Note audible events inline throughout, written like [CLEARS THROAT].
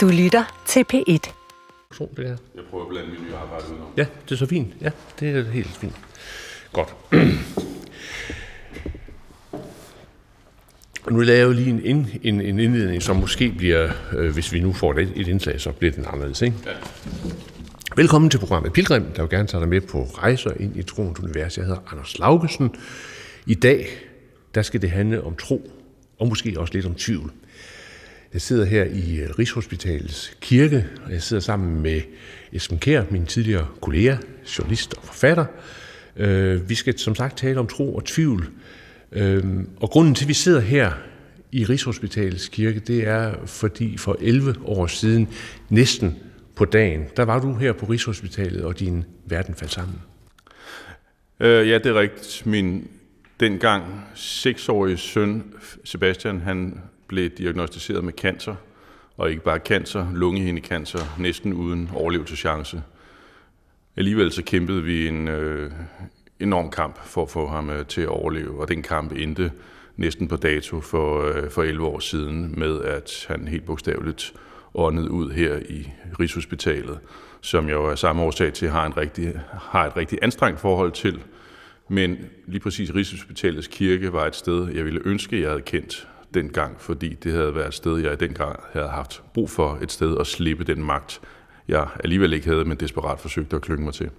Du lytter til P1. Person, det er. Jeg prøver at blande min nye arbejde udenom. Ja, det er så fint. Ja, det er helt fint. Godt. [CLEARS THROAT] Nu laver jeg jo lige en, ind- en, en indledning, som måske bliver, øh, hvis vi nu får et, et indslag, så bliver den anderledes, ikke? Ja. Velkommen til programmet Pilgrim, der vil gerne tage dig med på rejser ind i troens univers. Jeg hedder Anders Laugesen. I dag, der skal det handle om tro, og måske også lidt om tvivl. Jeg sidder her i øh, Rigshospitalets kirke, og jeg sidder sammen med Esben Kær, min tidligere kollega, journalist og forfatter. Øh, vi skal som sagt tale om tro og tvivl. Øh, og grunden til, at vi sidder her i Rigshospitalets kirke, det er, fordi for 11 år siden, næsten på dagen, der var du her på Rigshospitalet, og din verden faldt sammen. Øh, ja, det er rigtigt. Min dengang seksårige søn, Sebastian, han blev diagnostiseret med cancer. Og ikke bare cancer, lungehindekancer, næsten uden overlevelseschance. Alligevel så kæmpede vi en øh, enorm kamp for at få ham øh, til at overleve, og den kamp endte næsten på dato for, øh, for 11 år siden med, at han helt bogstaveligt åndede ud her i Rigshospitalet, som jeg jo af samme årsag til har, en rigtig, har et rigtig anstrengt forhold til. Men lige præcis Rigshospitalets kirke var et sted, jeg ville ønske, jeg havde kendt dengang, fordi det havde været et sted, jeg i dengang havde haft brug for et sted at slippe den magt, jeg alligevel ikke havde, men desperat forsøgte at klynge mig til.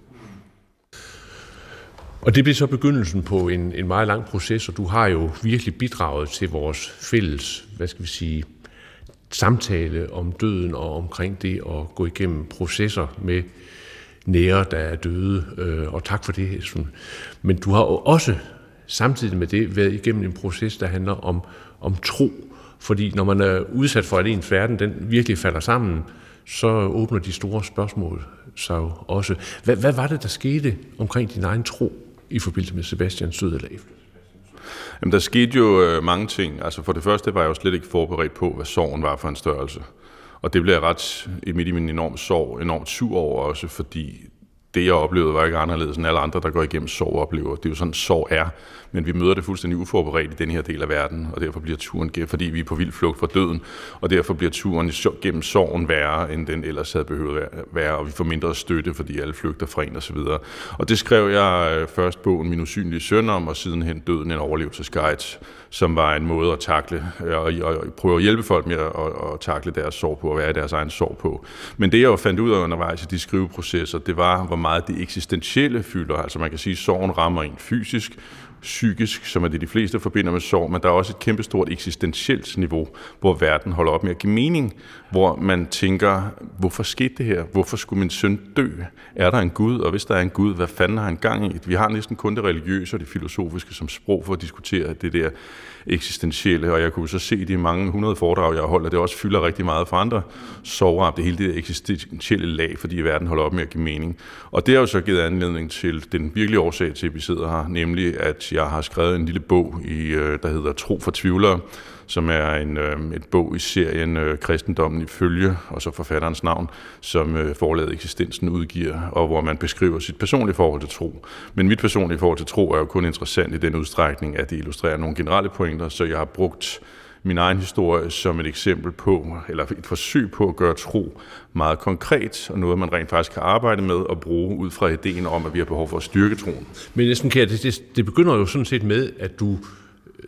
Og det blev så begyndelsen på en, en meget lang proces, og du har jo virkelig bidraget til vores fælles, hvad skal vi sige, samtale om døden og omkring det at gå igennem processer med nære, der er døde. øh, Og tak for det, Esben. Men du har jo også samtidig med det været igennem en proces, der handler om, om tro. Fordi når man er udsat for, at ens verden den virkelig falder sammen, så åbner de store spørgsmål sig jo også. Hvad, hvad var det, der skete omkring din egen tro i forbindelse med Sebastians død eller efter? Jamen, der skete jo øh, mange ting. Altså for det første var jeg jo slet ikke forberedt på, hvad sorgen var for en størrelse. Og det blev jeg ret midt i min enorme sorg, enormt sur over også, fordi det, jeg oplevede, var ikke anderledes end alle andre, der går igennem sorg oplever. Det er jo sådan, sorg er. Men vi møder det fuldstændig uforberedt i den her del af verden, og derfor bliver turen, fordi vi er på vild flugt fra døden, og derfor bliver turen gennem sorgen værre, end den ellers havde behøvet at være, og vi får mindre støtte, fordi alle flygter fra en og så videre. Og det skrev jeg øh, først bogen Min usynlige søn om, og sidenhen Døden en overlevelsesguide, som var en måde at takle, øh, og, og, prøve at hjælpe folk med at, og, og takle deres sorg på, og være i deres egen sorg på. Men det, jeg jo fandt ud af undervejs i de skriveprocesser, det var, hvor meget det eksistentielle fylder. Altså man kan sige, at sorgen rammer en fysisk, psykisk, som er det, de fleste forbinder med sorg, men der er også et kæmpestort eksistentielt niveau, hvor verden holder op med at give mening, hvor man tænker, hvorfor skete det her? Hvorfor skulle min søn dø? Er der en Gud? Og hvis der er en Gud, hvad fanden har han gang i? Vi har næsten kun det religiøse og det filosofiske som sprog for at diskutere det der eksistentielle, og jeg kunne så se de mange hundrede foredrag, jeg har holdt, det også fylder rigtig meget for andre sorgramte, hele det der eksistentielle lag, fordi verden holder op med at give mening. Og det har jo så givet anledning til den virkelige årsag til, at vi sidder her, nemlig at jeg har skrevet en lille bog, i, øh, der hedder Tro for tvivlere, som er en, øh, et bog i serien øh, Kristendommen i følge, og så forfatterens navn, som øh, forlaget Eksistensen udgiver, og hvor man beskriver sit personlige forhold til tro. Men mit personlige forhold til tro er jo kun interessant i den udstrækning, at det illustrerer nogle generelle pointer, så jeg har brugt min egen historie som et eksempel på, eller et forsøg på at gøre tro meget konkret, og noget, man rent faktisk kan arbejde med og bruge ud fra ideen om, at vi har behov for at styrke troen. Men Esben Kjær, det, det, det begynder jo sådan set med, at du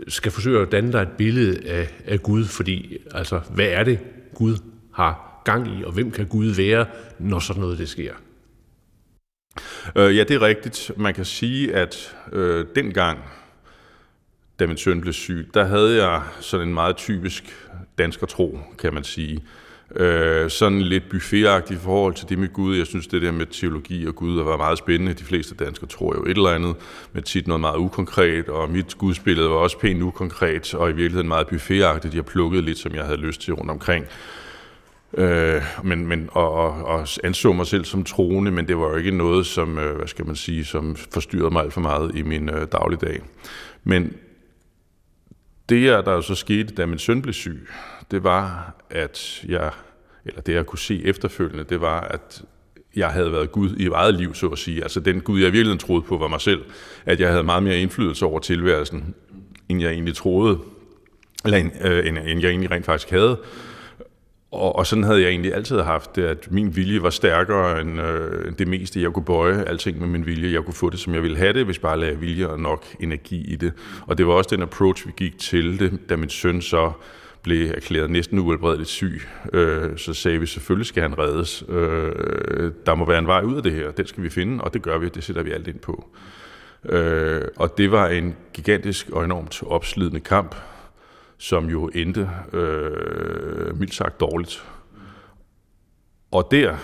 skal forsøge at danne dig et billede af, af Gud, fordi altså, hvad er det, Gud har gang i, og hvem kan Gud være, når sådan noget det sker? Øh, ja, det er rigtigt. Man kan sige, at øh, dengang, da min søn blev syg, der havde jeg sådan en meget typisk dansker tro, kan man sige. Øh, sådan lidt buffetagtigt i forhold til det med Gud. Jeg synes, det der med teologi og Gud var meget spændende. De fleste danskere tror jo et eller andet, men tit noget meget ukonkret, og mit gudsbillede var også pænt ukonkret, og i virkeligheden meget buffetagtigt. Jeg plukkede lidt, som jeg havde lyst til rundt omkring. Øh, men, men, og, og, og anså mig selv som troende, men det var jo ikke noget, som, øh, hvad skal man sige, som forstyrrede mig alt for meget i min øh, dagligdag. Men det, der jo så skete, da min søn blev syg, det var, at jeg, eller det jeg kunne se efterfølgende, det var, at jeg havde været Gud i eget liv, så at sige. Altså den Gud, jeg virkelig troede på, var mig selv. At jeg havde meget mere indflydelse over tilværelsen, end jeg egentlig troede, eller end, øh, end, end jeg egentlig rent faktisk havde. og, og sådan havde jeg egentlig altid haft det, at min vilje var stærkere end øh, det meste. Jeg kunne bøje alting med min vilje. Jeg kunne få det, som jeg ville have det, hvis bare lagde vilje og nok energi i det. Og det var også den approach, vi gik til det, da min søn så blev erklæret næsten uhelbredeligt syg. Øh, så sagde vi, selvfølgelig skal han reddes. Øh, der må være en vej ud af det her. Den skal vi finde, og det gør vi. Det sætter vi alt ind på. Øh, og det var en gigantisk og enormt opslidende kamp som jo endte øh, mildt sagt dårligt. Og der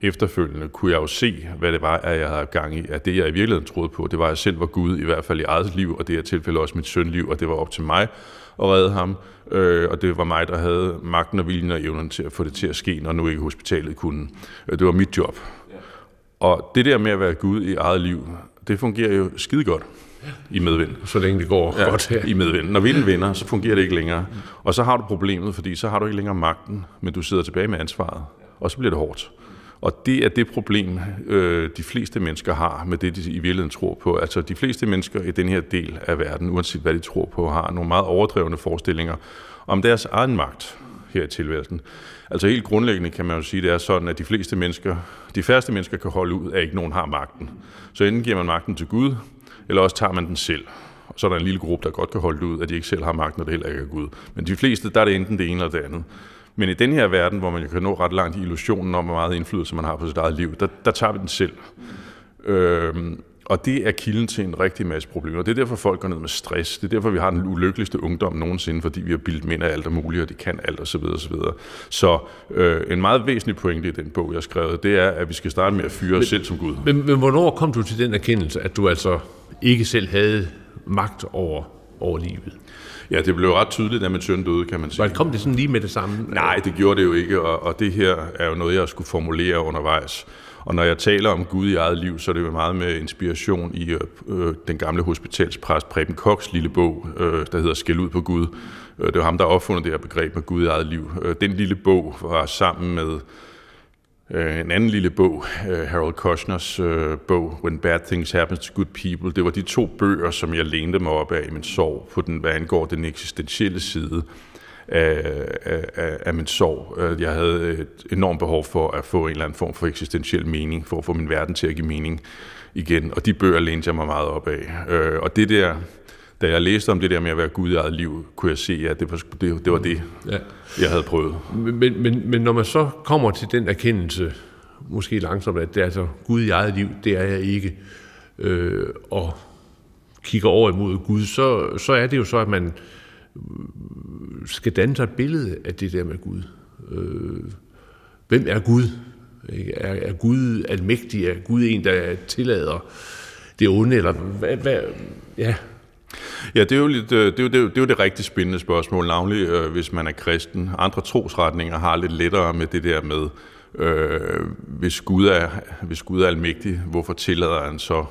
efterfølgende kunne jeg jo se, hvad det var, at jeg havde gang i. At det, jeg i virkeligheden troede på, det var, at jeg selv var Gud, i hvert fald i eget liv, og det her tilfælde også mit sønliv, og det var op til mig at redde ham. Øh, og det var mig, der havde magten og viljen og evnen til at få det til at ske, når nu ikke hospitalet kunne. Øh, det var mit job. Og det der med at være Gud i eget liv, det fungerer jo skide godt i medvind. Så længe det går ja, godt her. i medvind. Når vinden vinder, så fungerer det ikke længere. Og så har du problemet, fordi så har du ikke længere magten, men du sidder tilbage med ansvaret. Og så bliver det hårdt. Og det er det problem, øh, de fleste mennesker har med det, de i virkeligheden tror på. Altså de fleste mennesker i den her del af verden, uanset hvad de tror på, har nogle meget overdrevne forestillinger om deres egen magt her i tilværelsen. Altså helt grundlæggende kan man jo sige, det er sådan, at de fleste mennesker, de færreste mennesker kan holde ud, at ikke nogen har magten. Så enten giver man magten til Gud, eller også tager man den selv. Og så er der en lille gruppe, der godt kan holde det ud, at de ikke selv har magten, og det heller ikke er Gud. Men de fleste, der er det enten det ene eller det andet. Men i den her verden, hvor man kan nå ret langt i illusionen om, hvor meget indflydelse man har på sit eget liv, der, der tager vi den selv. Øhm, og det er kilden til en rigtig masse problemer. Det er derfor, folk går ned med stress. Det er derfor, vi har den ulykkeligste ungdom nogensinde, fordi vi har bildet mænd af alt og muligt, og de kan alt osv. osv. Så øh, en meget væsentlig pointe i den bog, jeg har skrevet, det er, at vi skal starte med at fyre os selv som Gud. Men, men hvornår kom du til den erkendelse, at du altså ikke selv havde magt over, over livet? Ja, det blev ret tydeligt, da min søn døde, kan man sige. Kom det sådan lige med det samme? Nej, det gjorde det jo ikke, og, og det her er jo noget, jeg skulle formulere undervejs. Og når jeg taler om Gud i eget liv, så er det jo meget med inspiration i øh, øh den gamle hospitalspræst Preben Koks lille bog, øh, der hedder Skæld ud på Gud. Øh, det var ham, der opfundet det her begreb med Gud i eget liv. Øh, den lille bog var sammen med øh, en anden lille bog, øh, Harold Kushners øh, bog, When Bad Things Happen to Good People. Det var de to bøger, som jeg lænede mig op af i min sorg, på den, hvad angår den eksistentielle side af, af, af min sorg. Øh, jeg havde et enormt behov for at få en eller anden form for eksistentiel mening, for at få min verden til at give mening igen, og de bøger lænede jeg mig meget op af. Øh, og det der, da jeg læste om det der med at være Gud i eget liv, kunne jeg se, at det var det, det, var det ja. jeg havde prøvet. Men, men, men når man så kommer til den erkendelse, måske langsomt, at det er altså Gud i eget liv, det er jeg ikke, øh, og kigger over imod Gud, så, så er det jo så, at man skal danne sig et billede af det der med Gud. Øh, hvem er Gud? Er, er Gud almægtig? Er Gud en, der tillader det onde? Eller hvad, hvad, ja, Ja, det er jo, lidt, øh, det, er jo, det, er jo, det, er jo det rigtig spændende spørgsmål, navnlig øh, hvis man er kristen. Andre trosretninger har lidt lettere med det der med, øh, hvis, Gud er, hvis Gud er almægtig, hvorfor tillader han så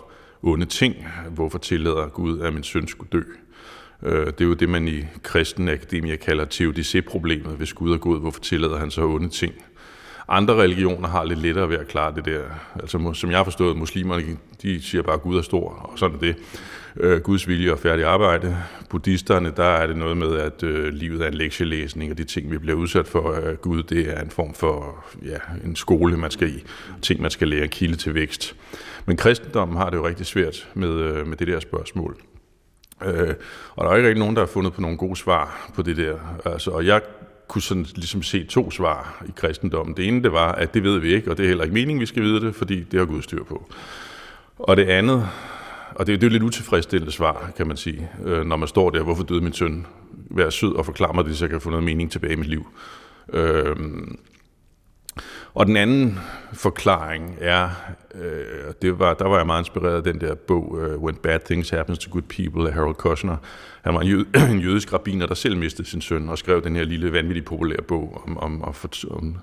onde ting? Hvorfor tillader Gud, at min søn skulle dø? Øh, det er jo det, man i kristen akademia kalder teodicé-problemet. Hvis Gud er god, hvorfor tillader han så onde ting? Andre religioner har lidt lettere ved at klare det der. Altså, som jeg har forstået, muslimerne, de siger bare, at Gud er stor, og sådan er det. Øh, Guds vilje og færdig arbejde. Buddhisterne, der er det noget med, at øh, livet er en lektielæsning, og de ting, vi bliver udsat for af øh, Gud, det er en form for ja, en skole, man skal i. Ting, man skal lære, kilde til vækst. Men kristendommen har det jo rigtig svært med, øh, med det der spørgsmål. Øh, og der er ikke rigtig nogen, der har fundet på nogle gode svar på det der. Altså, og jeg kunne sådan ligesom se to svar i kristendommen. Det ene, det var, at det ved vi ikke, og det er heller ikke meningen, vi skal vide det, fordi det har Gud styr på. Og det andet, og det, det er jo lidt utilfredsstillende svar, kan man sige, øh, når man står der, hvorfor døde min søn? Vær sød og forklar mig det, så jeg kan få noget mening tilbage i mit liv. Øh, og den anden forklaring er, øh, det var, der var jeg meget inspireret af den der bog, uh, When Bad Things Happen to Good People af Harold Kushner. Han var en, jød, [CLEARS THROAT] en jødisk rabbiner, der selv mistede sin søn og skrev den her lille, vanvittigt populære bog om, om, om, om,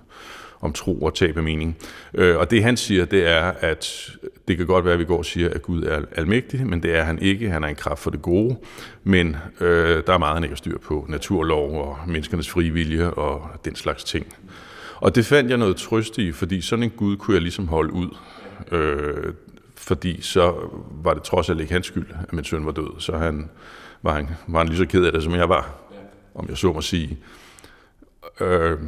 om tro og tab af mening. Øh, og det han siger, det er, at det kan godt være, at vi går og siger, at Gud er almægtig, men det er han ikke. Han er en kraft for det gode, men øh, der er meget, han ikke har styr på. Naturlov og menneskernes frivillige og den slags ting. Og det fandt jeg noget trøst i, fordi sådan en Gud kunne jeg ligesom holde ud. Øh, fordi så var det trods alt ikke hans skyld, at min søn var død. Så han, var, han, var han lige så ked af det, som jeg var, om jeg så må sige. Øh,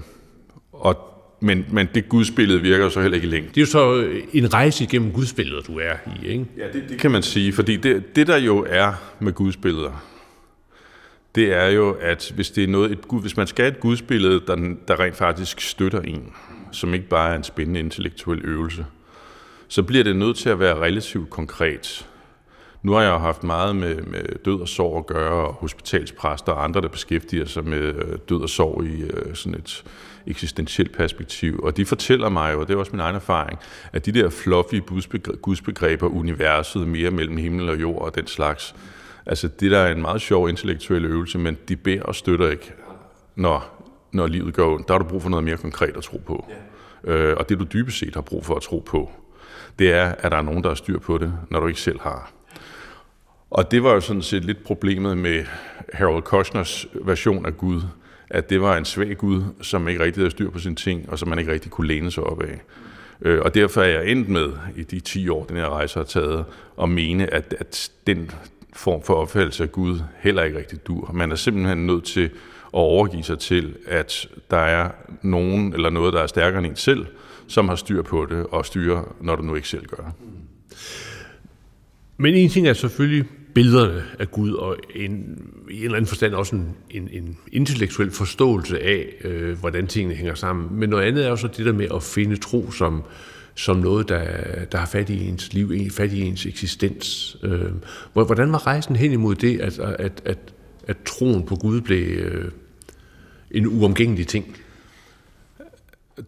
og men, men det gudsbillede virker så heller ikke i længden. Det er jo så en rejse igennem gudsbilledet, du er i, ikke? Ja, det, det kan man sige, fordi det, det der jo er med gudsbilleder, det er jo, at hvis, det er noget, et, hvis man skal have et gudsbillede, der, der rent faktisk støtter en, som ikke bare er en spændende intellektuel øvelse, så bliver det nødt til at være relativt konkret. Nu har jeg jo haft meget med, med død og sorg at gøre, og hospitalspræster og andre, der beskæftiger sig med øh, død og sorg i øh, sådan et eksistentielt perspektiv. Og de fortæller mig jo, og det er også min egen erfaring, at de der fluffy gudsbegreber, universet, mere mellem himmel og jord og den slags, altså det der er en meget sjov intellektuel øvelse, men de beder og støtter ikke, når, når livet går ondt. Der har du brug for noget mere konkret at tro på. Ja. Øh, og det du dybest set har brug for at tro på, det er, at der er nogen, der har styr på det, når du ikke selv har. Og det var jo sådan set lidt problemet med Harold Kushners version af Gud, at det var en svag Gud, som ikke rigtig havde styr på sine ting, og som man ikke rigtig kunne læne sig op af. Øh, og derfor er jeg endt med, i de 10 år, den her rejse har taget, at mene, at, at den form for opfattelse af Gud heller ikke rigtig dur. Man er simpelthen nødt til at overgive sig til, at der er nogen eller noget, der er stærkere end en selv, som har styr på det, og styrer, når du nu ikke selv gør. Men en ting er selvfølgelig billederne af Gud, og en, i en eller anden forstand også en, en, en intellektuel forståelse af, øh, hvordan tingene hænger sammen. Men noget andet er jo så det der med at finde tro som, som noget, der, der har fat i ens liv, fat i ens eksistens. Øh, hvordan var rejsen hen imod det, at, at, at, at troen på Gud blev øh, en uomgængelig ting?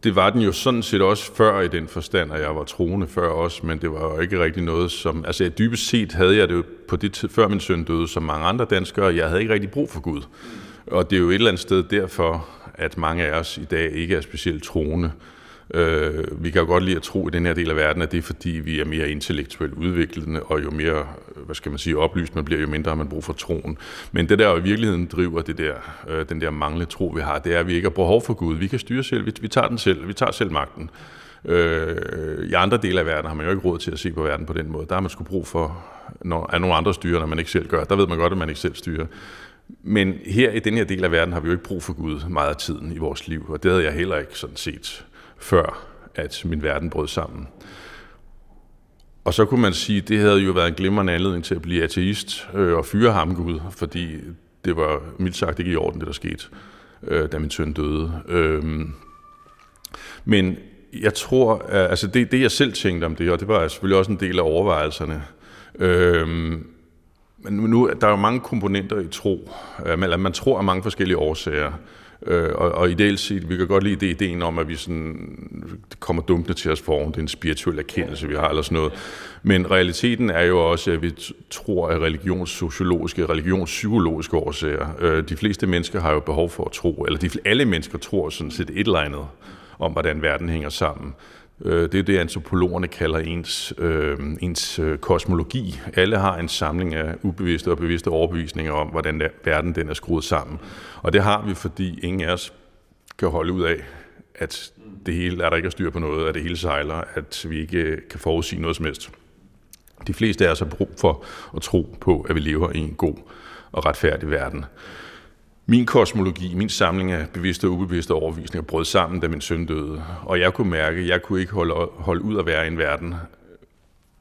Det var den jo sådan set også før i den forstand, at jeg var troende før også, men det var jo ikke rigtig noget som... Altså dybest set havde jeg det jo på det tid, før min søn døde, som mange andre danskere, jeg havde ikke rigtig brug for Gud. Og det er jo et eller andet sted derfor, at mange af os i dag ikke er specielt troende. Øh, Øh, vi kan jo godt lide at tro i den her del af verden, at det er fordi, vi er mere intellektuelt udviklende, og jo mere, øh, hvad skal man sige, oplyst man bliver, jo mindre har man brug for troen. Men det der jo i virkeligheden driver det der, øh, den der manglende tro, vi har, det er, at vi ikke har behov for Gud. Vi kan styre selv, vi, vi tager den selv, vi tager selv magten. Øh, I andre dele af verden har man jo ikke råd til at se på verden på den måde. Der har man sgu brug for, når, at nogle andre styrer, når man ikke selv gør. Der ved man godt, at man ikke selv styrer. Men her i den her del af verden har vi jo ikke brug for Gud meget af tiden i vores liv, og det havde jeg heller ikke sådan set før at min verden brød sammen. Og så kunne man sige, at det havde jo været en glimrende anledning til at blive ateist øh, og fyre ham Gud, fordi det var mildt sagt ikke i orden, det der skete, øh, da min søn døde. Øh, men jeg tror, altså det, det jeg selv tænkte om det, og det var selvfølgelig også en del af overvejelserne, øh, men nu, der er jo mange komponenter i tro. Øh, man tror af mange forskellige årsager. Øh, og, og ideelt set, vi kan godt lide det ideen om, at vi sådan kommer dumpende til os for, det er en spirituel erkendelse, vi har, eller sådan noget. Men realiteten er jo også, at vi tror af religionssociologiske, religionspsykologiske årsager. Øh, de fleste mennesker har jo behov for at tro, eller de, alle mennesker tror sådan set et eller andet om, hvordan verden hænger sammen. Øh, det er det, antropologerne kalder ens, øh, ens øh, kosmologi. Alle har en samling af ubevidste og bevidste overbevisninger om, hvordan der, verden den er skruet sammen. Og det har vi, fordi ingen af os kan holde ud af, at det hele er der ikke er styr på noget, at det hele sejler, at vi ikke øh, kan forudsige noget som helst. De fleste af os har brug for at tro på, at vi lever i en god og retfærdig verden. Min kosmologi, min samling af bevidste og ubevidste overvisninger brød sammen, da min søn døde. Og jeg kunne mærke, at jeg kunne ikke holde, holde ud at være i en verden,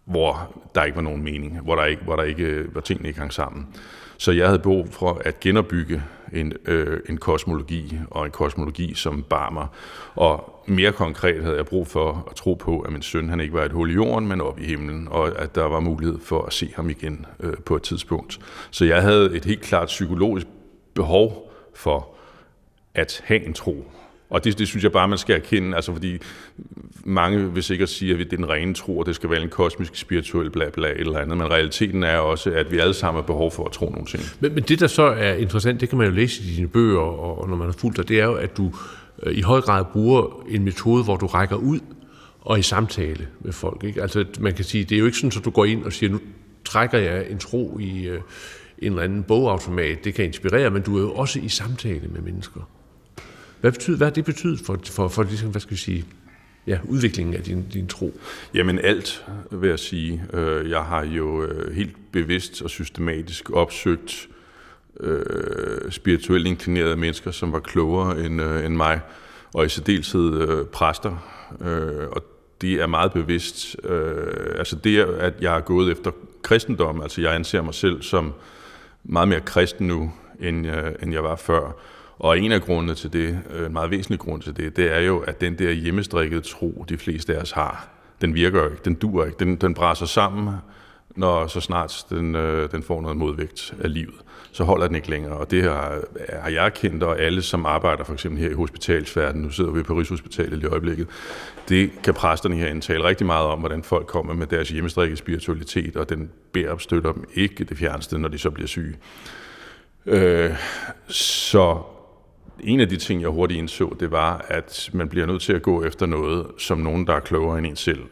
hvor der ikke var nogen mening, hvor der ikke, hvor der ikke, hvor tingene ikke hang sammen. Så jeg havde behov for at genopbygge en, øh, en kosmologi, og en kosmologi, som bar mig. Og mere konkret havde jeg brug for at tro på, at min søn han ikke var et hul i jorden, men op i himlen, og at der var mulighed for at se ham igen øh, på et tidspunkt. Så jeg havde et helt klart psykologisk behov for at have en tro. Og det, det synes jeg bare, man skal erkende, altså fordi mange vil sikkert sige, at det er den rene tro, og det skal være en kosmisk, spirituel bla bla eller andet, men realiteten er også, at vi alle sammen har behov for at tro nogle ting. Men, men det, der så er interessant, det kan man jo læse i dine bøger, og, og når man har fulgt dig, det er jo, at du øh, i høj grad bruger en metode, hvor du rækker ud og i samtale med folk. Ikke? Altså man kan sige, det er jo ikke sådan, at du går ind og siger, nu trækker jeg en tro i, øh, en eller anden bogautomat, det kan inspirere, men du er jo også i samtale med mennesker. Hvad, betyder, hvad har det betydet for, for, for ligesom, hvad skal vi sige, ja, udviklingen af din, din tro? Jamen alt, vil jeg sige. Øh, jeg har jo øh, helt bevidst og systematisk opsøgt øh, spirituelt inklinerede mennesker, som var klogere end, øh, end mig, og i særdeleshed øh, præster. Øh, og det er meget bevidst. Øh, altså det, at jeg er gået efter kristendom, altså jeg anser mig selv som meget mere kristen nu, end, øh, end jeg var før. Og en af grundene til det, øh, en meget væsentlig grund til det, det er jo, at den der hjemmestrikkede tro, de fleste af os har, den virker ikke, den dur ikke, den, den brænder sammen, når så snart den, øh, den får noget modvægt af livet så holder den ikke længere. Og det har, har jeg kendt, og alle, som arbejder for eksempel her i hospitalsverdenen, nu sidder vi på Rigshospitalet i øjeblikket, det kan præsterne herinde tale rigtig meget om, hvordan folk kommer med deres hjemmestrikke spiritualitet, og den beder støtter dem ikke det fjerneste, når de så bliver syge. Øh, så en af de ting, jeg hurtigt indså, det var, at man bliver nødt til at gå efter noget, som nogen, der er klogere end en selv,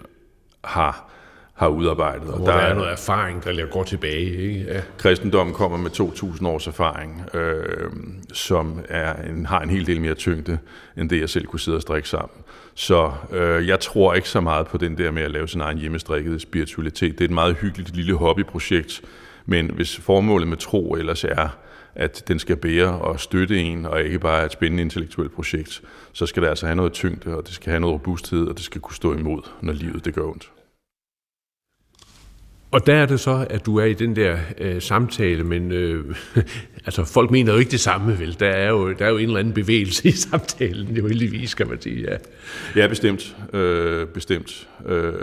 har har udarbejdet. Og, der, der er noget erfaring, der går tilbage. Ikke? Ja. Kristendommen kommer med 2.000 års erfaring, øh, som er en, har en hel del mere tyngde, end det jeg selv kunne sidde og strikke sammen. Så øh, jeg tror ikke så meget på den der med at lave sin egen hjemmestrikket spiritualitet. Det er et meget hyggeligt lille hobbyprojekt, men hvis formålet med tro ellers er, at den skal bære og støtte en, og ikke bare et spændende intellektuelt projekt, så skal det altså have noget tyngde, og det skal have noget robusthed, og det skal kunne stå imod, når livet det gør ondt. Og der er det så, at du er i den der øh, samtale, men øh, [LAUGHS] altså, folk mener jo ikke det samme, vel? Der er, jo, der er jo en eller anden bevægelse i samtalen, det jo heldigvis, kan man sige, ja. Ja, bestemt. Øh, bestemt. Øh,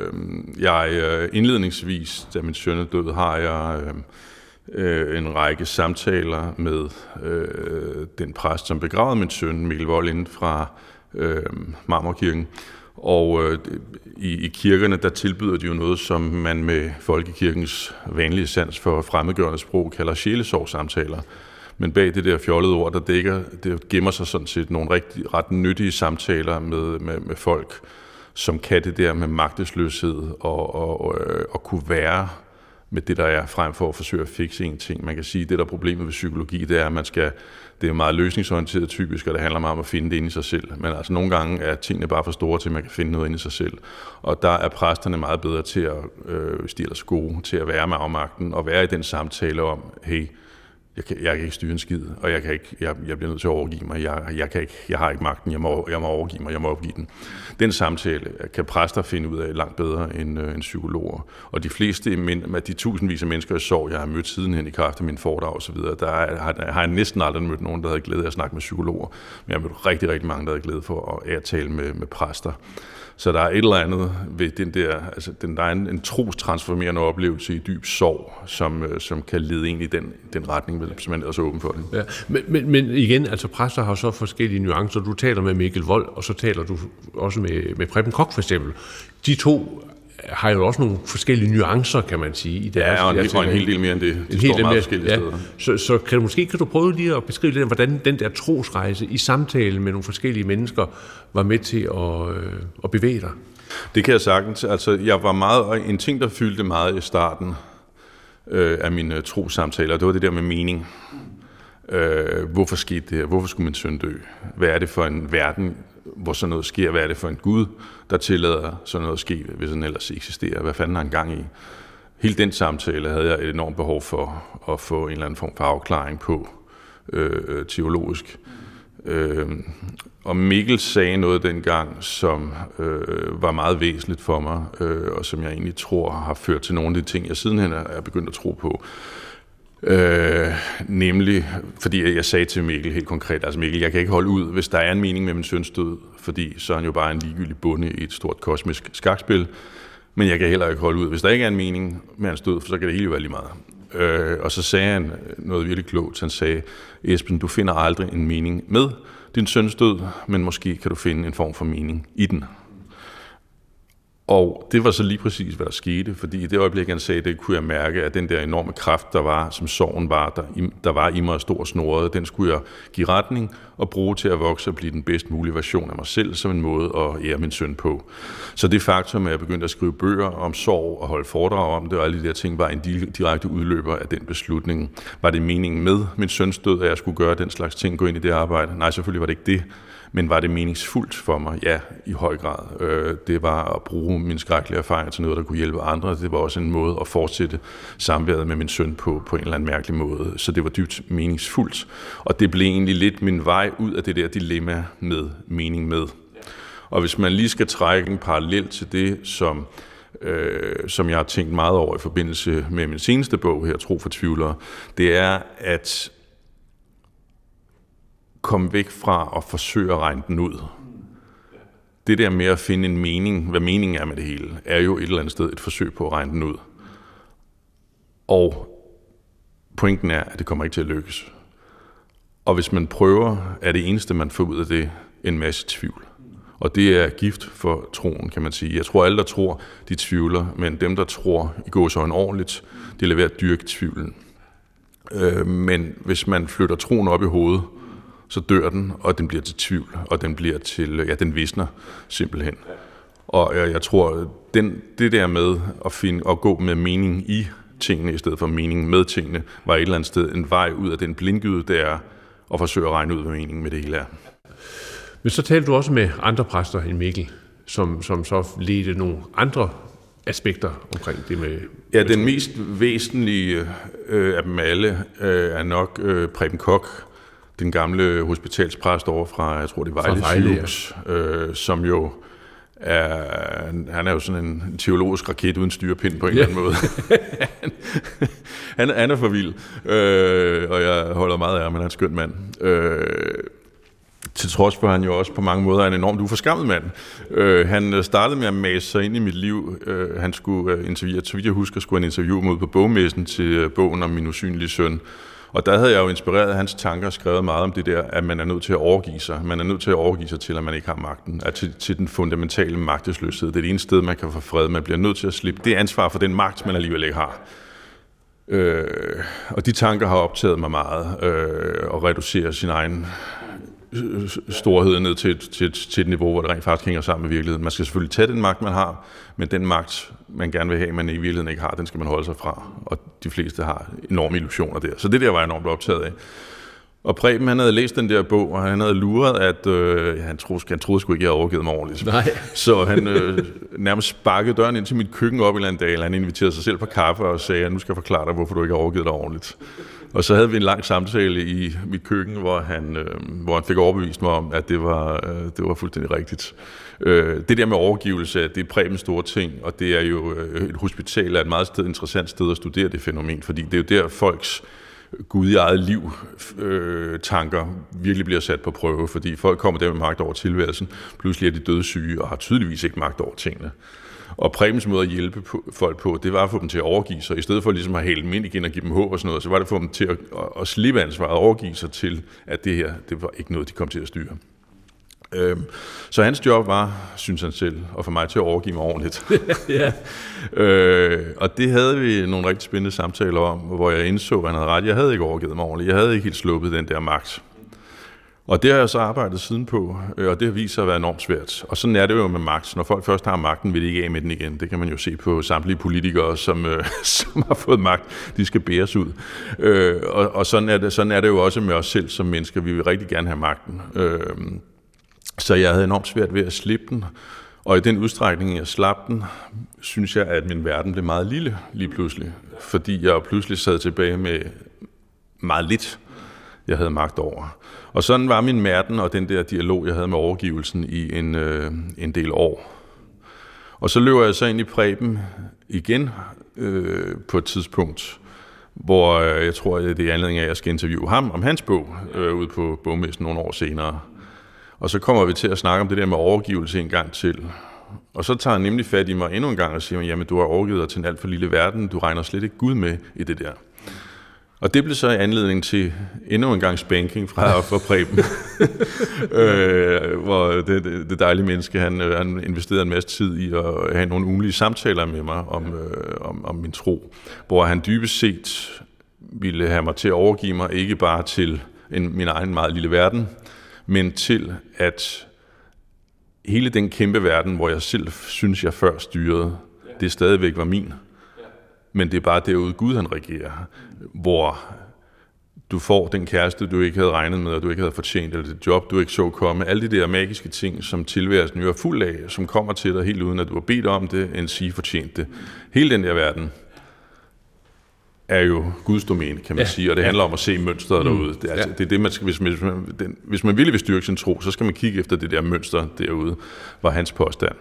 jeg øh, indledningsvis, da min søn er død, har jeg øh, øh, en række samtaler med øh, den præst, som begravede min søn, Mikkel Vold, inden fra øh, Marmorkirken. Og øh, i, i kirkerne, der tilbyder de jo noget, som man med folkekirkens vanlige sans for fremmedgørende sprog kalder sjælesorgsamtaler. Men bag det der fjollede ord, der dækker, det gemmer sig sådan set nogle rigtig, ret nyttige samtaler med, med, med folk, som kan det der med magtesløshed og, og, og, øh, og kunne være med det, der er, frem for at forsøge at fikse en ting. Man kan sige, at det, der er problemet ved psykologi, det er, at man skal, det er meget løsningsorienteret typisk, og det handler meget om at finde det inde i sig selv. Men altså nogle gange er tingene bare for store til, at man kan finde noget inde i sig selv. Og der er præsterne meget bedre til at, øh, hvis de er gode, til at være med afmagten, og være i den samtale om, hey, jeg kan, jeg kan ikke styre en skid, og jeg, kan ikke, jeg, jeg bliver nødt til at overgive mig. Jeg, jeg, kan ikke, jeg har ikke magten, jeg må, jeg må overgive mig, jeg må opgive den. Den samtale kan præster finde ud af langt bedre end, øh, end psykologer. Og de fleste af de tusindvis af mennesker jeg så, jeg har mødt sidenhen i kraft af min foredrag osv., der er, har, har jeg næsten aldrig mødt nogen, der havde glæde af at snakke med psykologer. Men jeg har mødt rigtig, rigtig mange, der havde glæde for at, at tale med, med præster. Så der er et eller andet ved den der, altså den, der er en, en trostransformerende oplevelse i dyb sorg, som, øh, som kan lede ind i den, den retning, hvis man er så åben for det. Ja, men, men, men igen, altså præster har så forskellige nuancer. Du taler med Mikkel Vold, og så taler du også med, med Preben Kok for eksempel. De to har jo også nogle forskellige nuancer, kan man sige. I deres, ja, og en, og en hel del mere end det. Det står meget mere, forskellige ja. steder. Så, så kan du, måske kan du prøve lige at beskrive lidt, hvordan den der trosrejse i samtale med nogle forskellige mennesker var med til at, øh, at bevæge dig? Det kan jeg sagtens. Altså, jeg var meget, en ting, der fyldte meget i starten øh, af mine trosamtaler, det var det der med mening. Øh, hvorfor skete det her? Hvorfor skulle min søn dø? Hvad er det for en verden, hvor sådan noget sker? Hvad er det for en Gud, der tillader sådan noget at ske, hvis den ellers eksisterer? Hvad fanden har han gang i? Hele den samtale havde jeg et enormt behov for at få en eller anden form for afklaring på øh, øh, teologisk. Øh, og Mikkel sagde noget dengang, som øh, var meget væsentligt for mig, øh, og som jeg egentlig tror har ført til nogle af de ting, jeg sidenhen er begyndt at tro på. Øh, nemlig, fordi jeg sagde til Mikkel helt konkret, altså Mikkel, jeg kan ikke holde ud, hvis der er en mening med min søns død, fordi så er han jo bare en ligegyldig bunde i et stort kosmisk skakspil, men jeg kan heller ikke holde ud, hvis der ikke er en mening med hans død, for så kan det hele jo være lige meget. Øh, og så sagde han noget virkelig klogt, han sagde, Esben, du finder aldrig en mening med din søns død, men måske kan du finde en form for mening i den. Og det var så lige præcis, hvad der skete, fordi i det øjeblik, han sagde det, kunne jeg mærke, at den der enorme kraft, der var, som sorgen var, der, der var i mig stor snoret, den skulle jeg give retning og bruge til at vokse og blive den bedst mulige version af mig selv, som en måde at ære min søn på. Så det faktum, at jeg begyndte at skrive bøger om sorg og holde foredrag om det, og alle de der ting, var en direkte udløber af den beslutning. Var det meningen med min søns død, at jeg skulle gøre den slags ting, gå ind i det arbejde? Nej, selvfølgelig var det ikke det men var det meningsfuldt for mig? Ja, i høj grad. Øh, det var at bruge min skrækkelige erfaring til noget, der kunne hjælpe andre. Det var også en måde at fortsætte samværet med min søn på, på en eller anden mærkelig måde. Så det var dybt meningsfuldt. Og det blev egentlig lidt min vej ud af det der dilemma med mening med. Og hvis man lige skal trække en parallel til det, som øh, som jeg har tænkt meget over i forbindelse med min seneste bog her, Tro for tvivlere, det er at komme væk fra at forsøge at regne den ud. Det der med at finde en mening, hvad meningen er med det hele, er jo et eller andet sted et forsøg på at regne den ud. Og pointen er, at det kommer ikke til at lykkes. Og hvis man prøver, er det eneste, man får ud af det, en masse tvivl. Og det er gift for troen, kan man sige. Jeg tror, alle, der tror, de tvivler, men dem, der tror i går så en ordentligt, de lader være at dyrke tvivlen. Øh, men hvis man flytter troen op i hovedet, så dør den, og den bliver til tvivl, og den bliver til, ja, den visner simpelthen. Og jeg, jeg tror, den, det der med at, finde, at gå med mening i tingene, i stedet for mening med tingene, var et eller andet sted en vej ud af den blindgyde, der er at forsøge at regne ud, hvad meningen med det hele er. Men så talte du også med andre præster end Mikkel, som, som så ledte nogle andre aspekter omkring det med... Ja, den mest væsentlige øh, af dem alle øh, er nok øh, Preben Kok, den gamle hospitalspræst over fra, jeg tror det var Vejle, Vejle ja. øh, som jo er, han er jo sådan en teologisk raket uden styrepind på en ja. eller anden måde. [LAUGHS] han, han er for vild, øh, og jeg holder meget af ham, han er en skøn mand. Øh, til trods for, at han jo også på mange måder er en enormt uforskammet mand. Øh, han startede med at mase sig ind i mit liv. Øh, han skulle uh, interviewe, så vidt jeg husker, skulle han interviewe mod på bogmessen til uh, bogen om min usynlige søn. Og der havde jeg jo inspireret af hans tanker og skrevet meget om det der, at man er nødt til at overgive sig. Man er nødt til at overgive sig til, at man ikke har magten. At til, til den fundamentale magtesløshed. Det er det eneste sted, man kan få fred. Man bliver nødt til at slippe det ansvar for den magt, man alligevel ikke har. Øh, og de tanker har optaget mig meget. Øh, at reducere sin egen storhed ned til et, til, til et niveau, hvor det rent faktisk hænger sammen med virkeligheden. Man skal selvfølgelig tage den magt, man har, men den magt, man gerne vil have, man i virkeligheden ikke har, den skal man holde sig fra. Og de fleste har enorme illusioner der. Så det der var jeg enormt optaget af. Og Preben, han havde læst den der bog, og han havde luret, at øh, han, troede, han troede sgu ikke, jeg havde overgivet mig ordentligt. Nej. Så han øh, nærmest sparkede døren ind til mit køkken op i en dag, han inviterede sig selv på kaffe og sagde, at nu skal jeg forklare dig, hvorfor du ikke har overgivet dig ordentligt. Og så havde vi en lang samtale i mit køkken, hvor han, øh, hvor han fik overbevist mig om, at det var, øh, det var fuldstændig rigtigt. Øh, det der med overgivelse, det er præmens store ting, og det er jo øh, et hospital er et meget sted, interessant sted at studere det fænomen, fordi det er jo der folks øh, Gud i eget liv øh, tanker virkelig bliver sat på prøve, fordi folk kommer der med magt over tilværelsen, pludselig er de dødssyge og har tydeligvis ikke magt over tingene. Og Præmens måde at hjælpe på, folk på, det var at få dem til at overgive sig. I stedet for ligesom at hælde dem ind igen og give dem håb og sådan noget, så var det at få dem til at, at, at slippe ansvaret og overgive sig til, at det her, det var ikke noget, de kom til at styre. Øhm, så hans job var, synes han selv, at få mig til at overgive mig ordentligt. [LAUGHS] ja. [LAUGHS] øh, og det havde vi nogle rigtig spændende samtaler om, hvor jeg indså, at han havde ret. Jeg havde ikke overgivet mig ordentligt. Jeg havde ikke helt sluppet den der magt. Og det har jeg så arbejdet siden på, øh, og det har vist sig at være enormt svært. Og sådan er det jo med magt. Når folk først har magten, vil de ikke af med den igen. Det kan man jo se på samtlige politikere, som, øh, [LAUGHS] som har fået magt. De skal bæres ud. Øh, og og sådan, er det, sådan er det jo også med os selv som mennesker. Vi vil rigtig gerne have magten. Øh, så jeg havde enormt svært ved at slippe den. Og i den udstrækning, jeg slap den, synes jeg, at min verden blev meget lille lige pludselig. Fordi jeg pludselig sad tilbage med meget lidt, jeg havde magt over. Og sådan var min mærten og den der dialog, jeg havde med overgivelsen i en, øh, en del år. Og så løber jeg så ind i Preben igen øh, på et tidspunkt, hvor øh, jeg tror, det er anledning af, at jeg skal interviewe ham om hans bog øh, ude på bogmessen nogle år senere. Og så kommer vi til at snakke om det der med overgivelse en gang til. Og så tager han nemlig fat i mig endnu en gang og siger, jamen du har overgivet dig til en alt for lille verden, du regner slet ikke Gud med i det der. Og det blev så anledning til endnu en gang spanking fra, fra Preben, [LAUGHS] øh, hvor det, det, det dejlige menneske, han, øh, han investerede en masse tid i at have nogle ugenlige samtaler med mig om, øh, om, om min tro, hvor han dybest set ville have mig til at overgive mig, ikke bare til en, min egen meget lille verden, men til at hele den kæmpe verden, hvor jeg selv synes, jeg før styrede, det stadigvæk var min. Men det er bare derude Gud, han regerer, hvor du får den kæreste, du ikke havde regnet med, og du ikke havde fortjent, eller det job, du ikke så komme. Alle de der magiske ting, som tilværelsen jo er fuld af, som kommer til dig helt uden, at du har bedt om det, end sige fortjent det. Hele den der verden er jo Guds domæne, kan man ja, sige, og det ja. handler om at se mønstret mm, derude. Det er, altså, ja. det er det, man skal, hvis man, hvis man, den, hvis man virkelig vil styrke sin tro, så skal man kigge efter det der mønster derude, var hans påstand.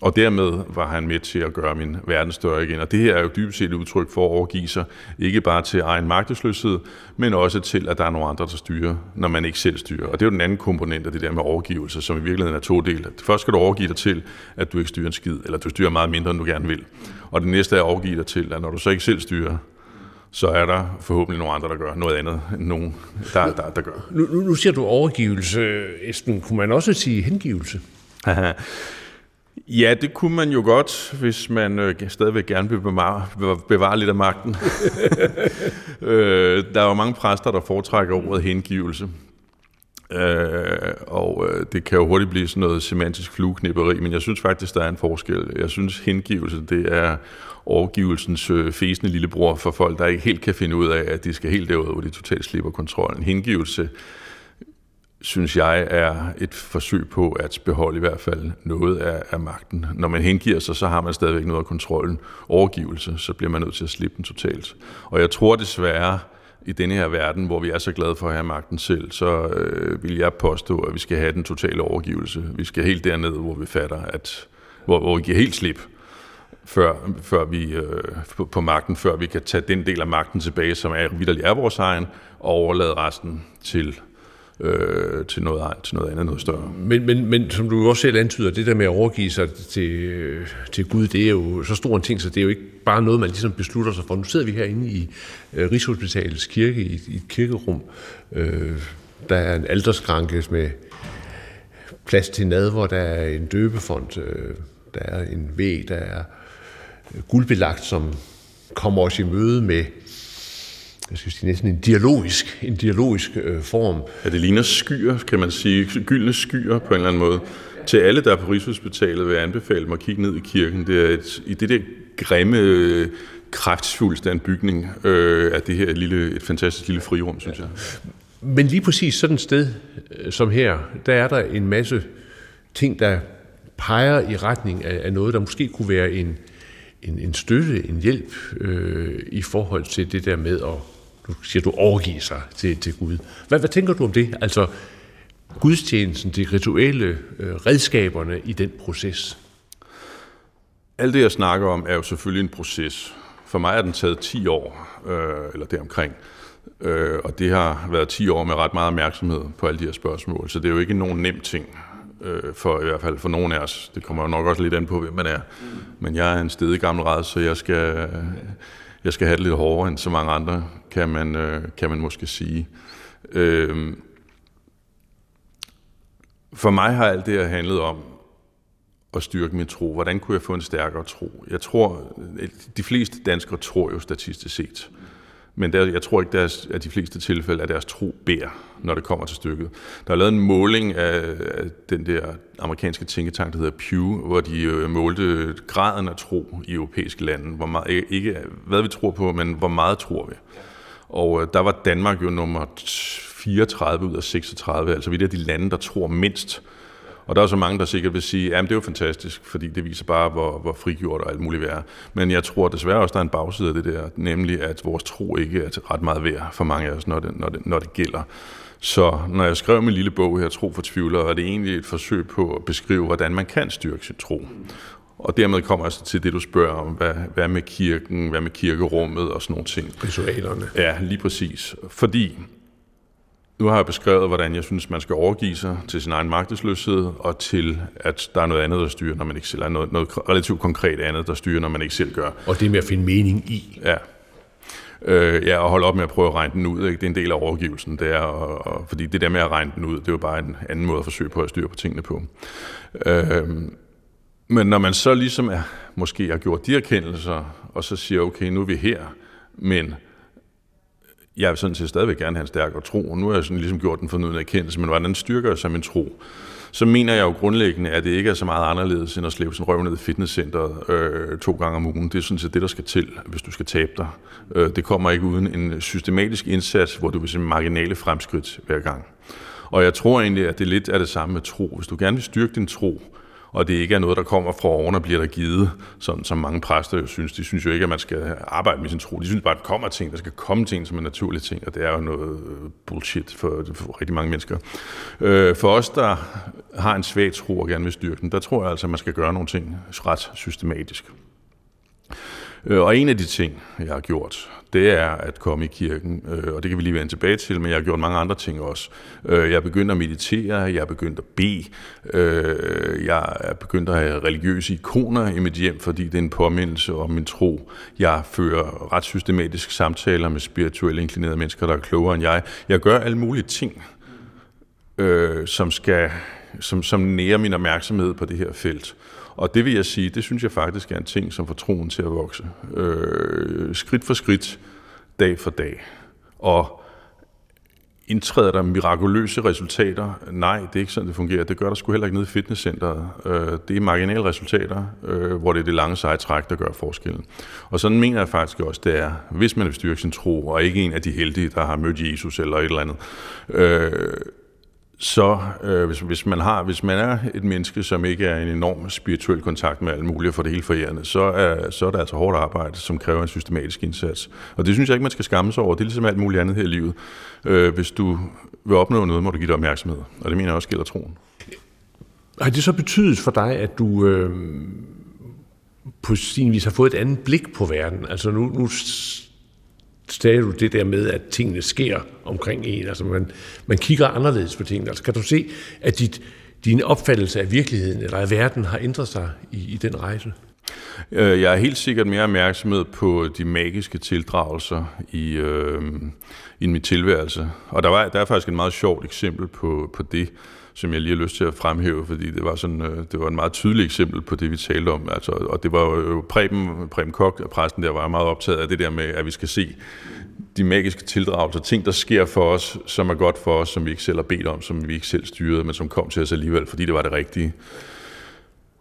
Og dermed var han med til at gøre min verden større igen. Og det her er jo dybest set et udtryk for at overgive sig, ikke bare til egen magtesløshed, men også til, at der er nogle andre, der styrer, når man ikke selv styrer. Og det er jo den anden komponent af det der med overgivelse, som i virkeligheden er to dele. Først skal du overgive dig til, at du ikke styrer en skid, eller du styrer meget mindre, end du gerne vil. Og det næste er at overgive dig til, at når du så ikke selv styrer, så er der forhåbentlig nogle andre, der gør noget andet end nogen, der, der, der gør. Nu, nu, nu siger du overgivelse, Esben. Kunne man også sige hengivelse? [LAUGHS] Ja, det kunne man jo godt, hvis man øh, stadigvæk gerne vil bevare, bevare lidt af magten. [LAUGHS] øh, der er jo mange præster, der foretrækker ordet hengivelse. Øh, og øh, det kan jo hurtigt blive sådan noget semantisk flueknipperi, men jeg synes faktisk, der er en forskel. Jeg synes, hengivelse, det er overgivelsens øh, fæsende lillebror for folk, der ikke helt kan finde ud af, at de skal helt derud, hvor de totalt slipper kontrollen. Hengivelse synes jeg, er et forsøg på at beholde i hvert fald noget af, af magten. Når man hengiver sig, så har man stadigvæk noget af kontrollen. Overgivelse, så bliver man nødt til at slippe den totalt. Og jeg tror desværre, i denne her verden, hvor vi er så glade for at have magten selv, så øh, vil jeg påstå, at vi skal have den totale overgivelse. Vi skal helt derned, hvor vi fatter, at hvor, hvor vi giver helt slip før, før vi øh, på, på magten, før vi kan tage den del af magten tilbage, som er vidderlig er vores egen, og overlade resten til øh, til, noget, til noget andet, noget større. Men, men, men som du også selv antyder, det der med at overgive sig til, øh, til Gud, det er jo så stor en ting, så det er jo ikke bare noget, man ligesom beslutter sig for. Nu sidder vi herinde i øh, Rigshospitalets kirke, i, i et kirkerum. Øh, der er en alderskranke med plads til nadver, der er en døbefond, øh, der er en væg, der er guldbelagt, som kommer os i møde med jeg synes, det er næsten en dialogisk, en dialogisk øh, form. Ja, det ligner skyer, kan man sige. Gyldne skyer på en eller anden måde. Til alle, der er på Rigshospitalet, vil jeg anbefale dem at kigge ned i kirken. Det er et, i det der grimme, øh, af en bygning, øh, er det her et, lille, et fantastisk lille frirum, synes jeg. Men lige præcis sådan et sted øh, som her, der er der en masse ting, der peger i retning af, af noget, der måske kunne være en, en, en støtte, en hjælp øh, i forhold til det der med at du siger, du overgiver sig til, til Gud. Hvad, hvad tænker du om det? Altså gudstjenesten, de rituelle øh, redskaberne i den proces? Alt det, jeg snakker om, er jo selvfølgelig en proces. For mig er den taget 10 år, øh, eller deromkring. Øh, og det har været 10 år med ret meget opmærksomhed på alle de her spørgsmål, så det er jo ikke nogen nem ting, øh, for i hvert fald for nogen af os. Det kommer jo nok også lidt an på, hvem man er. Men jeg er en stedig gammel ræd, så jeg skal, jeg skal have det lidt hårdere end så mange andre, kan man, øh, kan man måske sige. Øh, for mig har alt det her handlet om at styrke min tro. Hvordan kunne jeg få en stærkere tro? Jeg tror, de fleste danskere tror jo statistisk set. Men der, jeg tror ikke, deres, at de fleste tilfælde er deres tro bærer, når det kommer til stykket. Der er lavet en måling af, af den der amerikanske tænketank, der hedder Pew, hvor de øh, målte graden af tro i europæiske lande. Hvor meget, ikke hvad vi tror på, men hvor meget tror vi. Og øh, der var Danmark jo nummer 34 ud af 36, altså vi er de lande, der tror mindst og der er så mange, der sikkert vil sige, at det er jo fantastisk, fordi det viser bare, hvor, hvor frigjort og alt muligt vi er. Men jeg tror desværre også, der er en bagside af det der, nemlig at vores tro ikke er ret meget værd for mange af os, når det, når det, når det gælder. Så når jeg skrev min lille bog her, Tro for tvivler, er det egentlig et forsøg på at beskrive, hvordan man kan styrke sin tro. Og dermed kommer jeg så til det, du spørger om, hvad, hvad med kirken, hvad med kirkerummet og sådan nogle ting. Ritualerne. Ja, lige præcis. Fordi nu har jeg beskrevet, hvordan jeg synes, man skal overgive sig til sin egen magtesløshed, og til, at der er noget andet, der styrer, når man ikke selv er noget, noget relativt konkret andet, der styrer, når man ikke selv gør. Og det med at finde mening i. Ja. Øh, ja, og holde op med at prøve at regne den ud. Ikke? Det er en del af overgivelsen. Det er, og, og, fordi det der med at regne den ud, det er jo bare en anden måde at forsøge på at styre på tingene på. Øh, men når man så ligesom er, måske har gjort de erkendelser, og så siger, okay, nu er vi her, men jeg vil sådan set stadigvæk gerne have en stærkere tro, og nu har jeg sådan ligesom gjort den fornødende erkendelse, men hvordan styrker jeg så min tro? så mener jeg jo grundlæggende, at det ikke er så meget anderledes end at slæbe sin røv ned i fitnesscenteret øh, to gange om ugen. Det er sådan set det, der skal til, hvis du skal tabe dig. Øh, det kommer ikke uden en systematisk indsats, hvor du vil se marginale fremskridt hver gang. Og jeg tror egentlig, at det lidt er det samme med tro. Hvis du gerne vil styrke din tro, og det ikke er noget, der kommer fra oven og bliver der givet, som, som mange præster jo synes. De synes jo ikke, at man skal arbejde med sin tro. De synes bare, at der kommer ting, der skal komme ting som en naturlig ting, og det er jo noget øh, bullshit for, for rigtig mange mennesker. Øh, for os, der har en svag tro og gerne vil styrke den, der tror jeg altså, at man skal gøre nogle ting ret systematisk. Øh, og en af de ting, jeg har gjort, det er at komme i kirken, øh, og det kan vi lige vende tilbage til, men jeg har gjort mange andre ting også. Øh, jeg er begyndt at meditere, jeg er begyndt at bede, øh, jeg er begyndt at have religiøse ikoner i mit hjem, fordi det er en påmindelse om min tro. Jeg fører ret systematisk samtaler med spirituelle inklinerede mennesker, der er klogere end jeg. Jeg gør alle mulige ting, øh, som skal som, som nærer min opmærksomhed på det her felt. Og det vil jeg sige, det synes jeg faktisk er en ting, som får troen til at vokse. Øh, skridt for skridt, dag for dag. Og indtræder der mirakuløse resultater? Nej, det er ikke sådan, det fungerer. Det gør der sgu heller ikke nede i fitnesscenteret. Øh, det er marginale resultater, øh, hvor det er det lange seje træk, der gør forskellen. Og sådan mener jeg faktisk også, det er, hvis man vil styrke sin tro, og ikke en af de heldige, der har mødt Jesus eller et eller andet, øh, så øh, hvis, hvis, man har, hvis man er et menneske, som ikke er en enorm spirituel kontakt med alt muligt for det hele forærende, så er, så er det altså hårdt arbejde, som kræver en systematisk indsats. Og det synes jeg ikke, man skal skamme sig over. Det er ligesom alt muligt andet her i livet. Øh, hvis du vil opnå noget, må du give dig opmærksomhed. Og det mener jeg også gælder troen. Har det så betydet for dig, at du øh, på sin vis har fået et andet blik på verden? Altså nu, nu sagde du det der med, at tingene sker omkring en. Altså man, man kigger anderledes på tingene. Altså kan du se, at dit, din opfattelse af virkeligheden eller af verden har ændret sig i, i den rejse? Øh, jeg er helt sikkert mere opmærksomhed på de magiske tildragelser i, øh, i min tilværelse. Og der, var, der er faktisk et meget sjovt eksempel på, på det som jeg lige har lyst til at fremhæve, fordi det var, sådan, øh, det var en meget tydelig eksempel på det, vi talte om. Altså, og det var jo Preben, Preben Kok, præsten der, var meget optaget af det der med, at vi skal se de magiske tildragelser, ting, der sker for os, som er godt for os, som vi ikke selv har bedt om, som vi ikke selv styrede, men som kom til os alligevel, fordi det var det rigtige.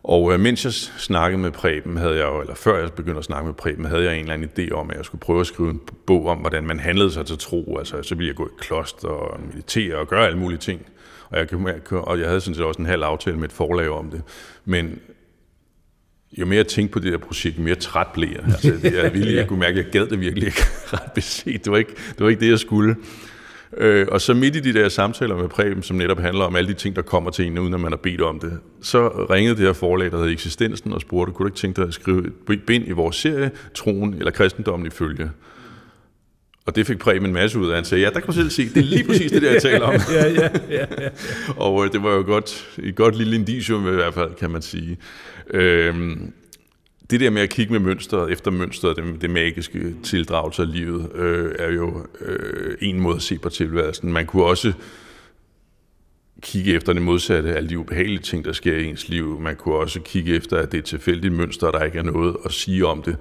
Og øh, mens jeg snakkede med Preben, havde jeg jo, eller før jeg begyndte at snakke med Preben, havde jeg en eller anden idé om, at jeg skulle prøve at skrive en bog om, hvordan man handlede sig til tro. Altså, så ville jeg gå i kloster og meditere og gøre alle mulige ting. Og jeg, og jeg havde sådan set også en halv aftale med et forlag om det. Men jo mere jeg tænkte på det der projekt, jo mere træt blev jeg. Altså, det, jeg, virkelig, jeg kunne mærke, at jeg gad det virkelig ikke [LAUGHS] ret beset. Det var ikke det, var ikke det jeg skulle. Øh, og så midt i de der samtaler med Preben, som netop handler om alle de ting, der kommer til en, uden at man har bedt om det, så ringede det her forlag, der hedder Eksistensen, og spurgte, kunne du ikke tænke dig at skrive et bind i vores serie, Troen eller kristendommen ifølge? Og det fik Preben en masse ud af. Han sagde, ja, der kan man selv se, det er lige præcis det der, jeg [LAUGHS] taler om. ja, ja, ja, ja. [LAUGHS] og øh, det var jo godt, et godt lille indicium i hvert fald, kan man sige. Øhm, det der med at kigge med mønstret, efter mønstret, det, det magiske tildragelse af livet, øh, er jo øh, en måde at se på tilværelsen. Man kunne også kigge efter det modsatte, alle de ubehagelige ting, der sker i ens liv. Man kunne også kigge efter, at det er et tilfældigt mønster, der ikke er noget at sige om det.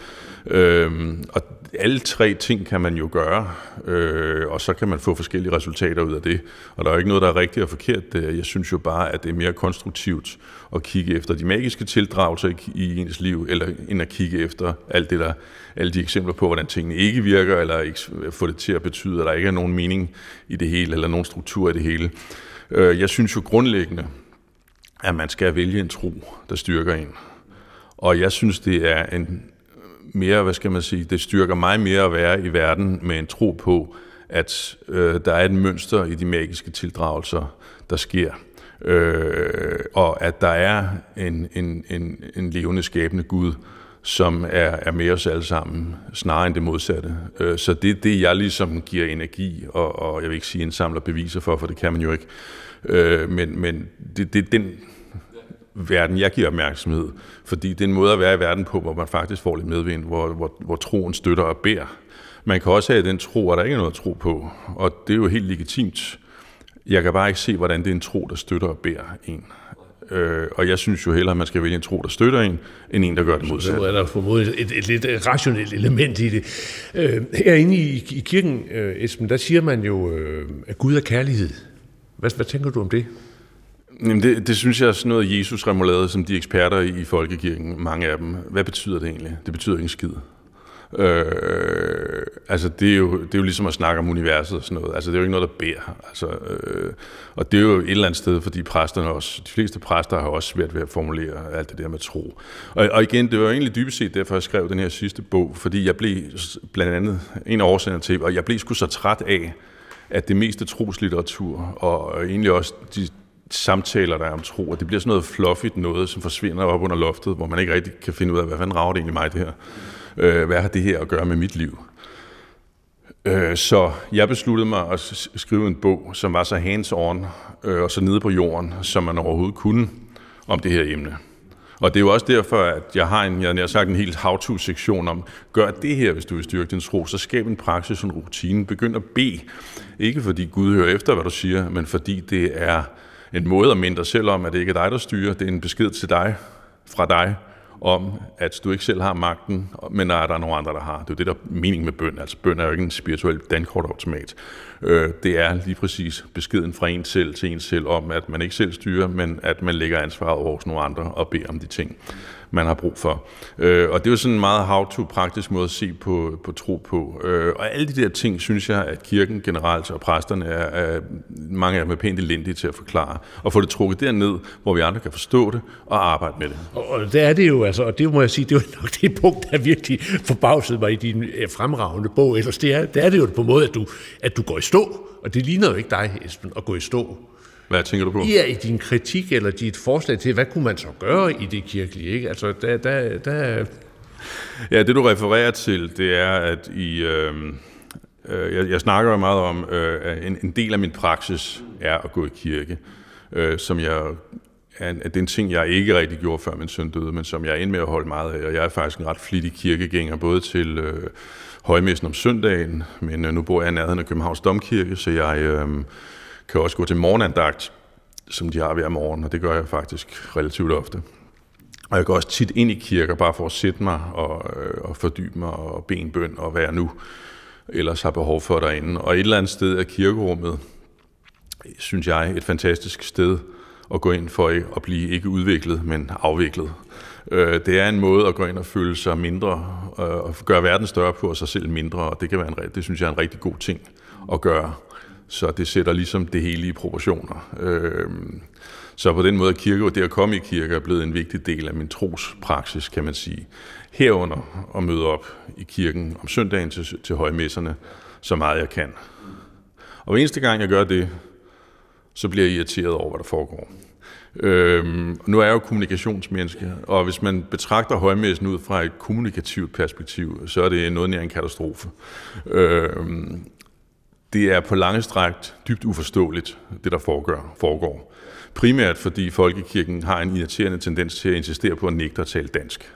Øhm, og alle tre ting kan man jo gøre, øh, og så kan man få forskellige resultater ud af det. Og der er jo ikke noget, der er rigtigt og forkert. Jeg synes jo bare, at det er mere konstruktivt at kigge efter de magiske tildragelser i ens liv, eller end at kigge efter alt det der, alle de eksempler på, hvordan tingene ikke virker, eller ikke få det til at betyde, at der ikke er nogen mening i det hele, eller nogen struktur i det hele. Øh, jeg synes jo grundlæggende, at man skal vælge en tro, der styrker en. Og jeg synes, det er en mere, hvad skal man sige, det styrker mig mere at være i verden med en tro på, at øh, der er et mønster i de magiske tildragelser, der sker. Øh, og at der er en, en, en, en levende skabende Gud, som er, er med os alle sammen, snarere end det modsatte. Øh, så det er det, jeg ligesom giver energi, og, og jeg vil ikke sige indsamler beviser for, for det kan man jo ikke. Øh, men men det, det er den verden, jeg giver opmærksomhed, fordi det er en måde at være i verden på, hvor man faktisk får lidt medvind, hvor, hvor, hvor troen støtter og bærer. Man kan også have den tro, at der ikke er noget at tro på, og det er jo helt legitimt. Jeg kan bare ikke se, hvordan det er en tro, der støtter og bærer en. Øh, og jeg synes jo hellere, at man skal vælge en tro, der støtter en, end en, der gør det modsatte. Så er der formodet et, et, lidt rationelt element i det. Øh, herinde i, i kirken, øh, Esben, der siger man jo, øh, at Gud er kærlighed. Hvad, hvad tænker du om det? Jamen det, det synes jeg er sådan noget Jesus remoulade, som de eksperter i folkekirken, mange af dem. Hvad betyder det egentlig? Det betyder ikke en skid. Øh, altså det er, jo, det er jo ligesom at snakke om universet og sådan noget. Altså det er jo ikke noget, der beder. Altså, øh, og det er jo et eller andet sted, fordi præsterne også, de fleste præster har også svært ved at formulere alt det der med tro. Og, og igen, det var egentlig dybest set derfor, jeg skrev den her sidste bog, fordi jeg blev blandt andet en af årsagerne til, og jeg blev sgu så træt af, at det meste troslitteratur, og egentlig også de samtaler, der er om tro, og det bliver sådan noget fluffigt noget, som forsvinder op under loftet, hvor man ikke rigtig kan finde ud af, hvad fanden rager det egentlig mig, det her? Øh, hvad har det her at gøre med mit liv? Øh, så jeg besluttede mig at skrive en bog, som var så hands-on øh, og så nede på jorden, som man overhovedet kunne om det her emne. Og det er jo også derfor, at jeg har en, jeg har sagt en helt how-to-sektion om, gør det her, hvis du vil styrke din tro, så skab en praksis, en rutine. Begynd at bede. Ikke fordi Gud hører efter, hvad du siger, men fordi det er en måde at minde dig selv om, at det ikke er dig, der styrer. Det er en besked til dig, fra dig, om, at du ikke selv har magten, men at der er nogle andre, der har. Det er jo det, der er mening med bøn. Altså bøn er jo ikke en spirituel dankortautomat. Øh, det er lige præcis beskeden fra en selv til en selv om, at man ikke selv styrer, men at man lægger ansvaret over hos nogle andre og beder om de ting man har brug for. Øh, og det er jo sådan en meget how-to-praktisk måde at se på, på tro på. Øh, og alle de der ting, synes jeg, at kirken generelt og præsterne er, er mange af dem er pænt elendige til at forklare. Og få det trukket derned, hvor vi andre kan forstå det og arbejde med det. Og, og det er det jo, altså, og det må jeg sige, det var nok det punkt, der virkelig forbavsede mig i din øh, fremragende bog. Ellers det er, det er det jo på en måde, at du, at du går i stå, og det ligner jo ikke dig, Esben, at gå i stå. Hvad tænker du på? Ja, i din kritik eller dit forslag til, hvad kunne man så gøre i det kirkelige? Ikke? Altså, der, der, der... Ja, det du refererer til, det er, at i... Øh, øh, jeg, jeg snakker jo meget om, øh, en, en del af min praksis er at gå i kirke, øh, som jeg er en, det er en ting, jeg ikke rigtig gjorde før min søn døde, men som jeg er ind med at holde meget af. Og jeg er faktisk en ret flittig kirkegænger, både til øh, højmessen om søndagen, men øh, nu bor jeg i nærheden af Københavns Domkirke, så jeg... Øh, kan også gå til morgenandagt, som de har hver morgen, og det gør jeg faktisk relativt ofte. Og jeg går også tit ind i kirker, bare for at sætte mig og, øh, og fordybe mig og bede en bøn og være nu ellers har behov for derinde. Og et eller andet sted er kirkerummet, synes jeg, et fantastisk sted at gå ind for at blive ikke udviklet, men afviklet. Øh, det er en måde at gå ind og føle sig mindre, øh, og gøre verden større på, og sig selv mindre, og det, kan være en, det synes jeg er en rigtig god ting at gøre så det sætter ligesom det hele i proportioner. Øh, så på den måde kirke, og det at komme i kirke er blevet en vigtig del af min trospraksis, kan man sige. Herunder at møde op i kirken om søndagen til, til højmesserne, så meget jeg kan. Og hver eneste gang jeg gør det, så bliver jeg irriteret over, hvad der foregår. Øhm, nu er jeg jo kommunikationsmenneske, og hvis man betragter højmessen ud fra et kommunikativt perspektiv, så er det noget nær en katastrofe. Øhm, det er på lange stræk dybt uforståeligt, det der foregår. foregår. Primært fordi folkekirken har en irriterende tendens til at insistere på at nægte at tale dansk.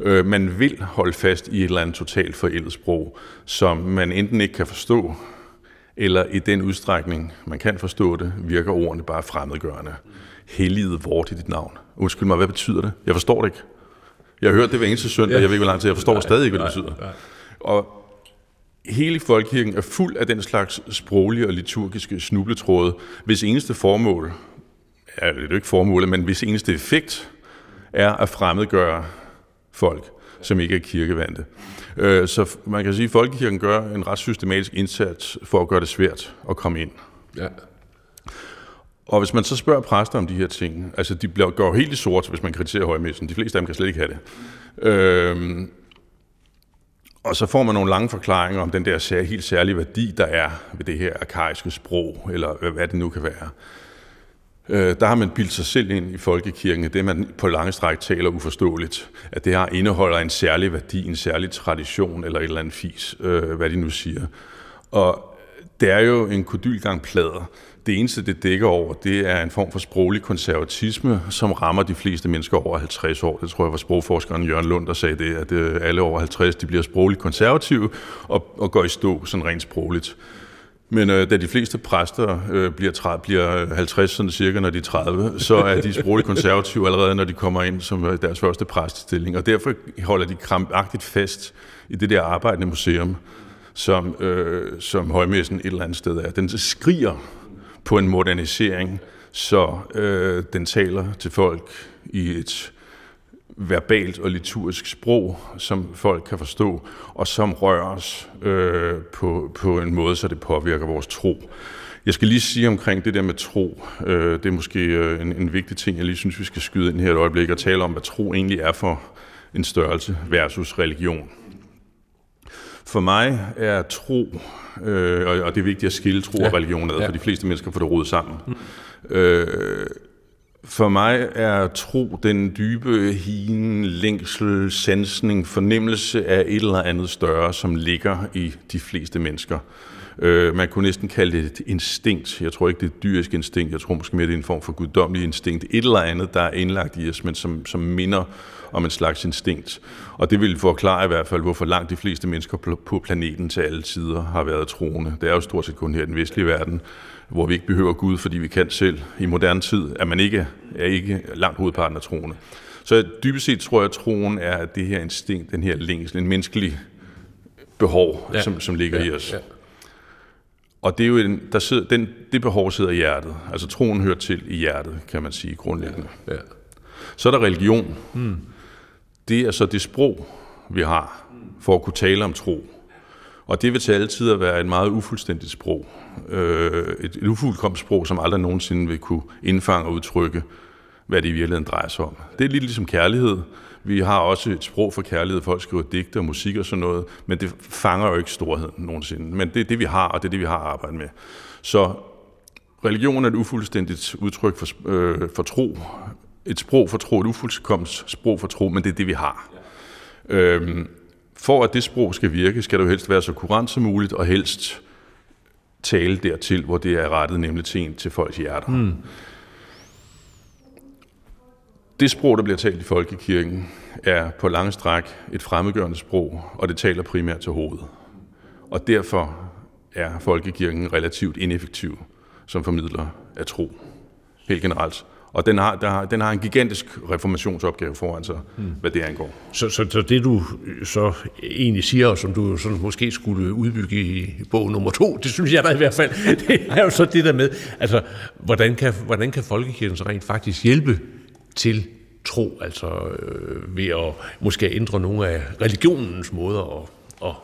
Øh, man vil holde fast i et eller andet totalt forældet sprog, som man enten ikke kan forstå, eller i den udstrækning, man kan forstå det, virker ordene bare fremmedgørende. Helliget vort i dit navn. Undskyld mig, hvad betyder det? Jeg forstår det ikke. Jeg har hørt det hver eneste søndag, ja. jeg ved ikke, hvor lang tid, jeg forstår nej, stadig ikke, hvad det betyder. Nej, nej. Og hele folkekirken er fuld af den slags sproglige og liturgiske snubletråde, hvis eneste formål, ja, det er jo ikke formålet, men hvis eneste effekt er at fremmedgøre folk, som ikke er kirkevandte. Øh, så man kan sige, at folkekirken gør en ret systematisk indsats for at gøre det svært at komme ind. Ja. Og hvis man så spørger præster om de her ting, altså de bliver, går helt i sort, hvis man kritiserer højmessen. De fleste af dem kan slet ikke have det. Øh, og så får man nogle lange forklaringer om den der helt særlige værdi, der er ved det her arkaiske sprog, eller hvad det nu kan være. Øh, der har man bildt sig selv ind i folkekirken, det man på lange stræk taler uforståeligt, at det har indeholder en særlig værdi, en særlig tradition, eller et eller andet fis, øh, hvad de nu siger. Og det er jo en kodylgang plader, det eneste, det dækker over, det er en form for sproglig konservatisme, som rammer de fleste mennesker over 50 år. Det tror jeg var sprogforskeren Jørgen Lund, der sagde det, at øh, alle over 50 de bliver sprogligt konservative og, og går i stå sådan rent sprogligt. Men øh, da de fleste præster øh, bliver, 30, bliver 50 sådan cirka, når de er 30, så er de sprogligt konservative allerede, når de kommer ind som øh, deres første præstestilling. Og derfor holder de krampagtigt fast i det der arbejdende museum, som, øh, som højmessen et eller andet sted er. Den skriger på en modernisering, Så øh, den taler til folk i et verbalt og liturgisk sprog, som folk kan forstå, og som rører os øh, på, på en måde, så det påvirker vores tro. Jeg skal lige sige omkring det der med tro. Øh, det er måske øh, en, en vigtig ting, jeg lige synes, vi skal skyde ind her et øjeblik og tale om, hvad tro egentlig er for en størrelse versus religion. For mig er tro, øh, og det er vigtigt at skille tro ja. og religion ad, ja. for de fleste mennesker får det rodet sammen. Mm. Øh, for mig er tro den dybe hien, længsel, sansning, fornemmelse af et eller andet større, som ligger i de fleste mennesker. Øh, man kunne næsten kalde det et instinkt. Jeg tror ikke, det er et dyrisk instinkt. Jeg tror måske mere, det er en form for guddommelig instinkt. Et eller andet, der er indlagt i os, men som, som minder om en slags instinkt. Og det vil forklare i hvert fald, hvorfor langt de fleste mennesker på planeten til alle tider har været troende. Det er jo stort set kun her i den vestlige verden, hvor vi ikke behøver Gud, fordi vi kan selv. I moderne tid er man ikke, er ikke langt hovedparten af troende. Så dybest set tror jeg, at troen er det her instinkt, den her længsel, en menneskelig behov, ja. som, som ligger ja, i os. Ja. Og det er jo en, der sidder, den, det behov sidder i hjertet. Altså troen hører til i hjertet, kan man sige grundlæggende. Ja, ja. Så er der religion. Hmm. Det er så det sprog, vi har for at kunne tale om tro. Og det vil til alle tider være et meget ufuldstændigt sprog. Øh, et, et ufuldkommet sprog, som aldrig nogensinde vil kunne indfange og udtrykke, hvad det i virkeligheden drejer sig om. Det er lidt ligesom kærlighed. Vi har også et sprog for kærlighed, folk skriver digte og musik og sådan noget, men det fanger jo ikke storheden nogensinde. Men det er det, vi har, og det er det, vi har arbejdet med. Så religion er et ufuldstændigt udtryk for, øh, for tro. Et sprog for tro, et ufuldkommet sprog for tro, men det er det, vi har. Øhm, for at det sprog skal virke, skal det jo helst være så kurant som muligt, og helst tale dertil, hvor det er rettet, nemlig til en til folks hjerter. Mm. Det sprog, der bliver talt i folkekirken, er på lange stræk et fremmedgørende sprog, og det taler primært til hovedet. Og derfor er folkekirken relativt ineffektiv som formidler af tro, helt generelt. Og den har, der har, den har en gigantisk reformationsopgave foran sig, mm. hvad det angår. Så, så, så det du så egentlig siger, og som du sådan måske skulle udbygge i bog nummer to, det synes jeg da i hvert fald, [LAUGHS] det er jo så det der med, altså, hvordan kan, hvordan kan folkekirken så rent faktisk hjælpe til tro, altså øh, ved at måske ændre nogle af religionens måder at, at,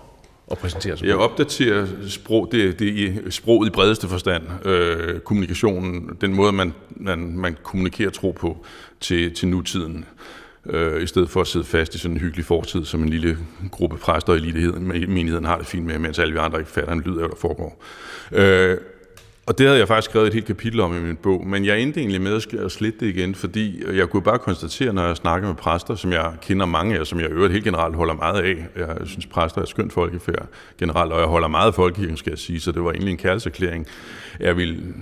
at præsentere sig Jeg opdaterer sprog, det, det er sproget i bredeste forstand, øh, kommunikationen, den måde, man, man, man kommunikerer tro på til, til nutiden øh, i stedet for at sidde fast i sådan en hyggelig fortid, som en lille gruppe præster i menigheden har det fint med, mens alle vi andre ikke fatter en lyd af, hvad der foregår. Øh, og det havde jeg faktisk skrevet et helt kapitel om i min bog, men jeg endte egentlig med at slette det igen, fordi øh, jeg kunne bare konstatere, når jeg snakker med præster, som jeg kender mange af, som jeg øvrigt helt generelt holder meget af. Jeg synes, præster er skønt folkefærd generelt, og jeg holder meget af folkekirken, skal jeg sige, så det var egentlig en kærlighedserklæring. Jeg vil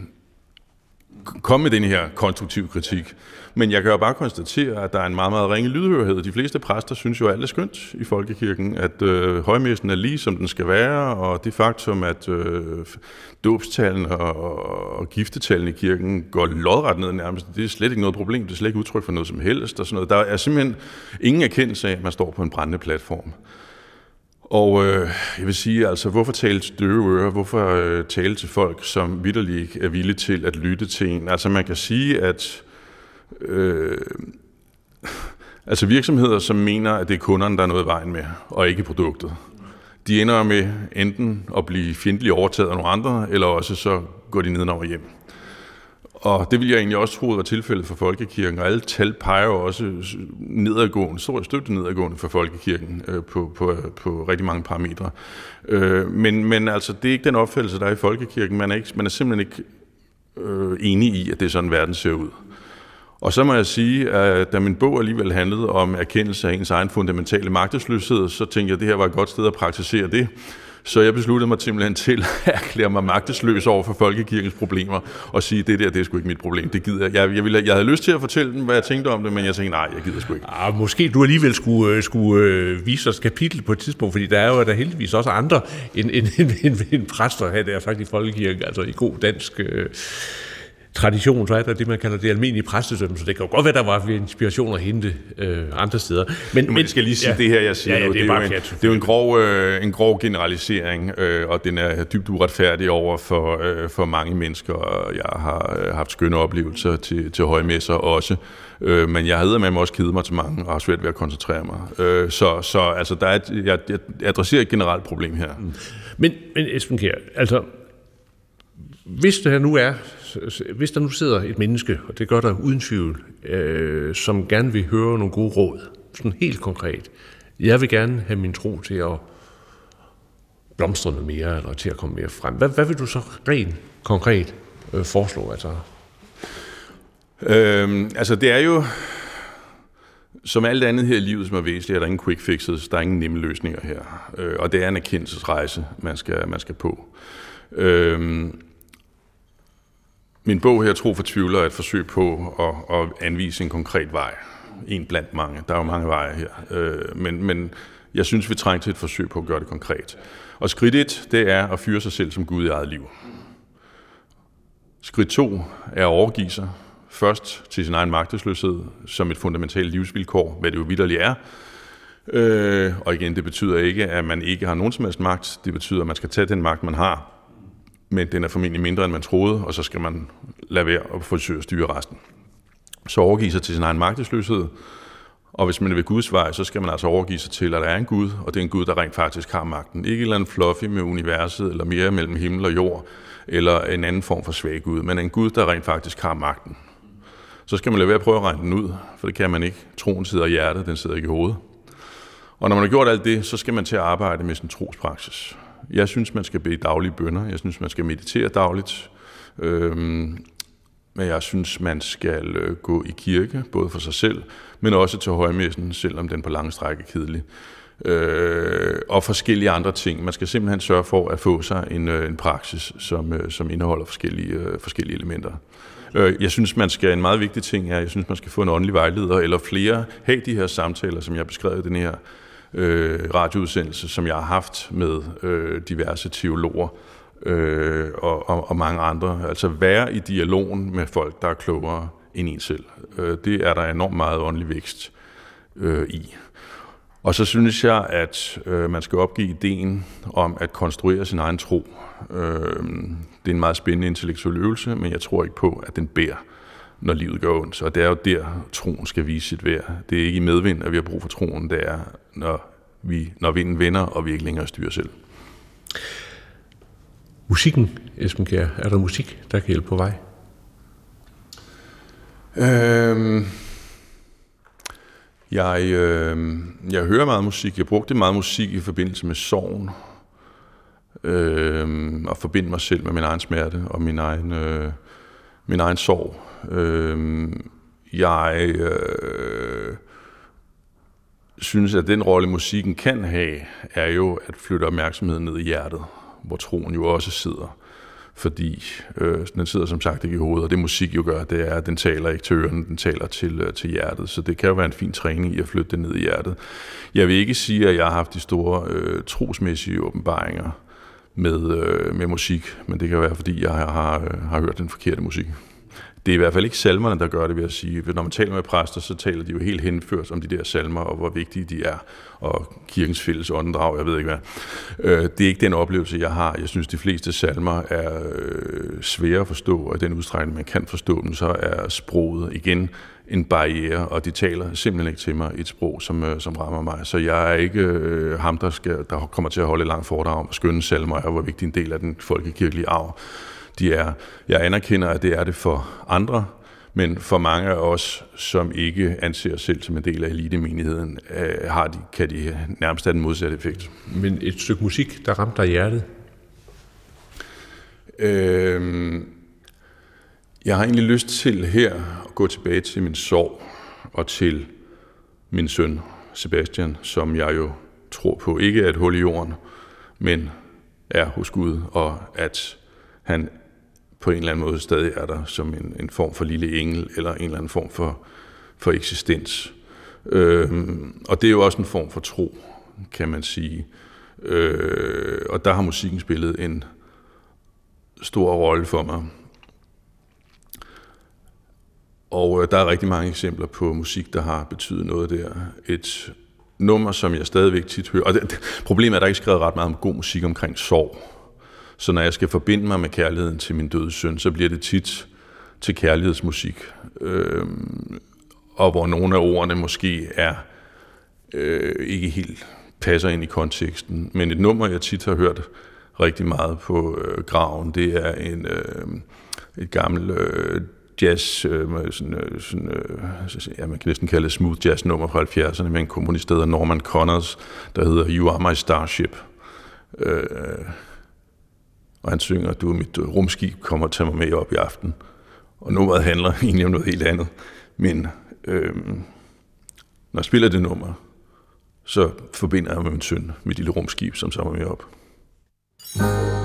komme med den her konstruktive kritik. Men jeg kan jo bare konstatere, at der er en meget, meget ringe lydhørhed. De fleste præster synes jo, at alt er skønt i folkekirken, at øh, højmessen er lige, som den skal være, og det faktum, at øh, dåbstallene og, og giftetallene i kirken går lodret ned nærmest, det er slet ikke noget problem, det er slet ikke udtryk for noget som helst. Og sådan noget. Der er simpelthen ingen erkendelse af, at man står på en brændende platform. Og øh, jeg vil sige, altså, hvorfor tale til døve ører? Hvorfor øh, tale til folk, som vidderligt er villige til at lytte til en? Altså, man kan sige, at øh, altså virksomheder, som mener, at det er kunderne, der er noget i vejen med, og ikke produktet, de ender med enten at blive fjendtligt overtaget af nogle andre, eller også så går de nedenover hjem. Og det vil jeg egentlig også tro var tilfældet for Folkekirken, og alle tal peger jo også nedadgående, stort støtte nedadgående for Folkekirken øh, på, på, på rigtig mange parametre. Øh, men, men altså, det er ikke den opfattelse, der er i Folkekirken. Man er, ikke, man er simpelthen ikke øh, enig i, at det er sådan, verden ser ud. Og så må jeg sige, at da min bog alligevel handlede om erkendelse af ens egen fundamentale magtesløshed, så tænkte jeg, at det her var et godt sted at praktisere det. Så jeg besluttede mig simpelthen til [LAUGHS] at erklære mig magtesløs over for folkekirkens problemer og sige, det der, det er sgu ikke mit problem. Det gider jeg. Jeg, jeg, ville, jeg havde lyst til at fortælle dem, hvad jeg tænkte om det, men jeg tænkte, nej, jeg gider sgu ikke. Ah, måske du alligevel skulle, øh, skulle øh, vise os kapitel på et tidspunkt, fordi der er jo der heldigvis også andre end, end, [LAUGHS] end, end, end præster her, der faktisk i folkekirken, altså i god dansk... Øh tradition, så er der det, man kalder det almindelige præstedømme, så det kan jo godt være, der var inspiration at hente øh, andre steder. Men, men jeg skal lige sige ja, det her, jeg siger ja, ja, nu, det, er, det, er jo en, det er jo en grov, øh, en grov generalisering, øh, og den er dybt uretfærdig over for, øh, for mange mennesker, og jeg har øh, haft skønne oplevelser til, til højmesser også, øh, men jeg havde med mig også kedet mig til mange, og har svært ved at koncentrere mig. Øh, så så altså, der er et, jeg, jeg adresserer et generelt problem her. Mm. Men, men Esben Kjær, altså, hvis der nu er, hvis der nu sidder et menneske, og det gør der uden tvivl, øh, som gerne vil høre nogle gode råd, sådan helt konkret, jeg vil gerne have min tro til at blomstre noget mere, eller til at komme mere frem. Hvad, hvad vil du så rent konkret øh, foreslå? Altså? Øhm, altså det er jo, som alt andet her i livet, som er væsentligt, er der ingen quick fixes, der er ingen nemme løsninger her. Øh, og det er en erkendelsesrejse, man skal, man skal på. Øhm, min bog her, Tro for tvivler, er et forsøg på at, at anvise en konkret vej. En blandt mange. Der er jo mange veje her. Øh, men, men jeg synes, vi trænger til et forsøg på at gøre det konkret. Og skridt et, det er at fyre sig selv som Gud i eget liv. Skridt to er at overgive sig. Først til sin egen magtesløshed som et fundamentalt livsvilkår, hvad det jo vidderligt er. Øh, og igen, det betyder ikke, at man ikke har nogen som helst magt. Det betyder, at man skal tage den magt, man har, men den er formentlig mindre, end man troede, og så skal man lade være og forsøge at styre resten. Så overgive sig til sin egen magtesløshed, og hvis man er ved Guds vej, så skal man altså overgive sig til, at der er en Gud, og det er en Gud, der rent faktisk har magten. Ikke et eller andet fluffy med universet, eller mere mellem himmel og jord, eller en anden form for svag Gud, men en Gud, der rent faktisk har magten. Så skal man lade være at prøve at regne den ud, for det kan man ikke. Troen sidder i hjertet, den sidder ikke i hovedet. Og når man har gjort alt det, så skal man til at arbejde med sin trospraksis. Jeg synes, man skal bede daglige bønder. Jeg synes, man skal meditere dagligt. Øhm, men jeg synes, man skal øh, gå i kirke, både for sig selv, men også til højmessen, selvom den på lange stræk er kedelig. Øh, og forskellige andre ting. Man skal simpelthen sørge for at få sig en, øh, en praksis, som, øh, som indeholder forskellige, forskellige elementer. Jeg synes, man skal, en meget vigtig ting er, jeg synes, man skal få en åndelig vejleder, eller flere, have de her samtaler, som jeg beskrev i den her øh, radioudsendelse, som jeg har haft med øh, diverse teologer øh, og, og, og mange andre. Altså være i dialogen med folk, der er klogere end en selv. Øh, det er der enormt meget åndelig vækst øh, i. Og så synes jeg, at øh, man skal opgive ideen om at konstruere sin egen tro. Øh, det er en meget spændende intellektuel øvelse, men jeg tror ikke på, at den bærer, når livet går ondt. Så det er jo der, troen skal vise sit værd. Det er ikke i medvind, at vi har brug for troen. Det er, når, vi, når vinden vender, og vi ikke længere styrer selv. Musikken, Esben Kjær, er der musik, der kan hjælpe på vej? Øhm, jeg, øh, jeg hører meget musik. Jeg brugte meget musik i forbindelse med sorgen. Øh, og forbinde mig selv med min egen smerte og min egen, øh, min egen sorg. Øh, jeg øh, synes, at den rolle musikken kan have, er jo at flytte opmærksomheden ned i hjertet, hvor troen jo også sidder fordi øh, den sidder som sagt ikke i hovedet, og det musik jo gør, det er, at den taler ikke til ørerne, den taler til, øh, til hjertet, så det kan jo være en fin træning i at flytte det ned i hjertet. Jeg vil ikke sige, at jeg har haft de store øh, trosmæssige åbenbaringer med, øh, med musik, men det kan være, fordi jeg har, øh, har hørt den forkerte musik. Det er i hvert fald ikke salmerne, der gør det, vil jeg sige. Når man taler med præster, så taler de jo helt henført om de der salmer, og hvor vigtige de er, og kirkens fælles åndedrag, jeg ved ikke hvad. Øh, det er ikke den oplevelse, jeg har. Jeg synes, de fleste salmer er øh, svære at forstå, og i den udstrækning, man kan forstå dem, så er sproget igen en barriere, og de taler simpelthen ikke til mig et sprog, som, øh, som rammer mig. Så jeg er ikke øh, ham, der, skal, der kommer til at holde et langt foredrag om skønne salmer, er, og hvor vigtig en del af den folkekirkelige arv de er. Jeg anerkender, at det er det for andre, men for mange af os, som ikke anser sig selv som en del af elitemenigheden, øh, har de, kan de nærmest have den modsatte effekt. Men et stykke musik, der ramte dig hjertet? Øhm, jeg har egentlig lyst til her at gå tilbage til min sorg og til min søn Sebastian, som jeg jo tror på ikke er et hul i jorden, men er hos Gud, og at han på en eller anden måde stadig er der som en, en form for lille engel, eller en eller anden form for, for eksistens. Øhm, og det er jo også en form for tro, kan man sige. Øh, og der har musikken spillet en stor rolle for mig. Og øh, der er rigtig mange eksempler på musik, der har betydet noget der. Et nummer, som jeg stadigvæk tit hører, og det, problemet er, at der ikke er skrevet ret meget om god musik omkring sorg. Så når jeg skal forbinde mig med kærligheden til min døde søn, så bliver det tit til kærlighedsmusik. Øh, og hvor nogle af ordene måske er øh, ikke helt passer ind i konteksten. Men et nummer, jeg tit har hørt rigtig meget på øh, graven, det er en, øh, et gammelt øh, jazz, øh, sådan, øh, sådan, øh, ja, man kan næsten kalde det smooth jazz nummer fra 70'erne med en komponist, der hedder Norman Connors, der hedder You Are My Starship. Øh, og han synger, du er mit øh, rumskib, kommer og tager mig med op i aften. Og nummeret handler [LAUGHS] egentlig om noget helt andet. Men øh, når jeg spiller det nummer, så forbinder jeg med min søn, mit lille rumskib, som tager mig med op. Her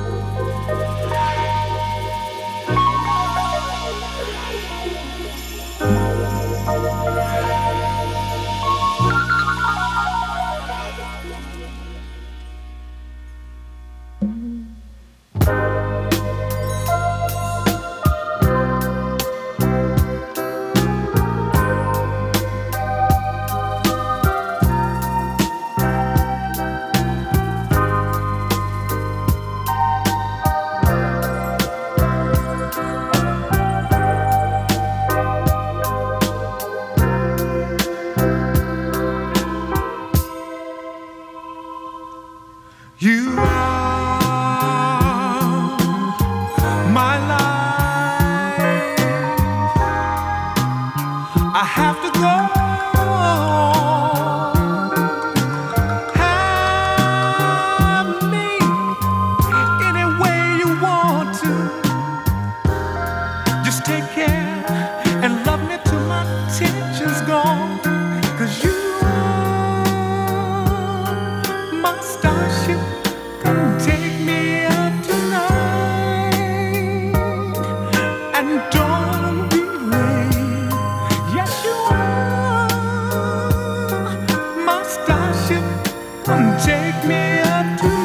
Take me up to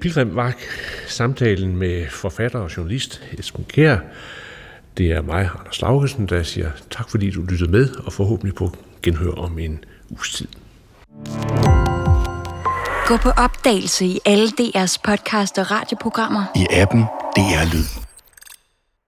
Pilgrim var samtalen med forfatter og journalist Esben Kjær. Det er mig, Anders Laugesen, der siger tak, fordi du lyttede med, og forhåbentlig på genhør om en uges tid. Gå på opdagelse i alle DR's podcast og radioprogrammer. I appen DR Lyd.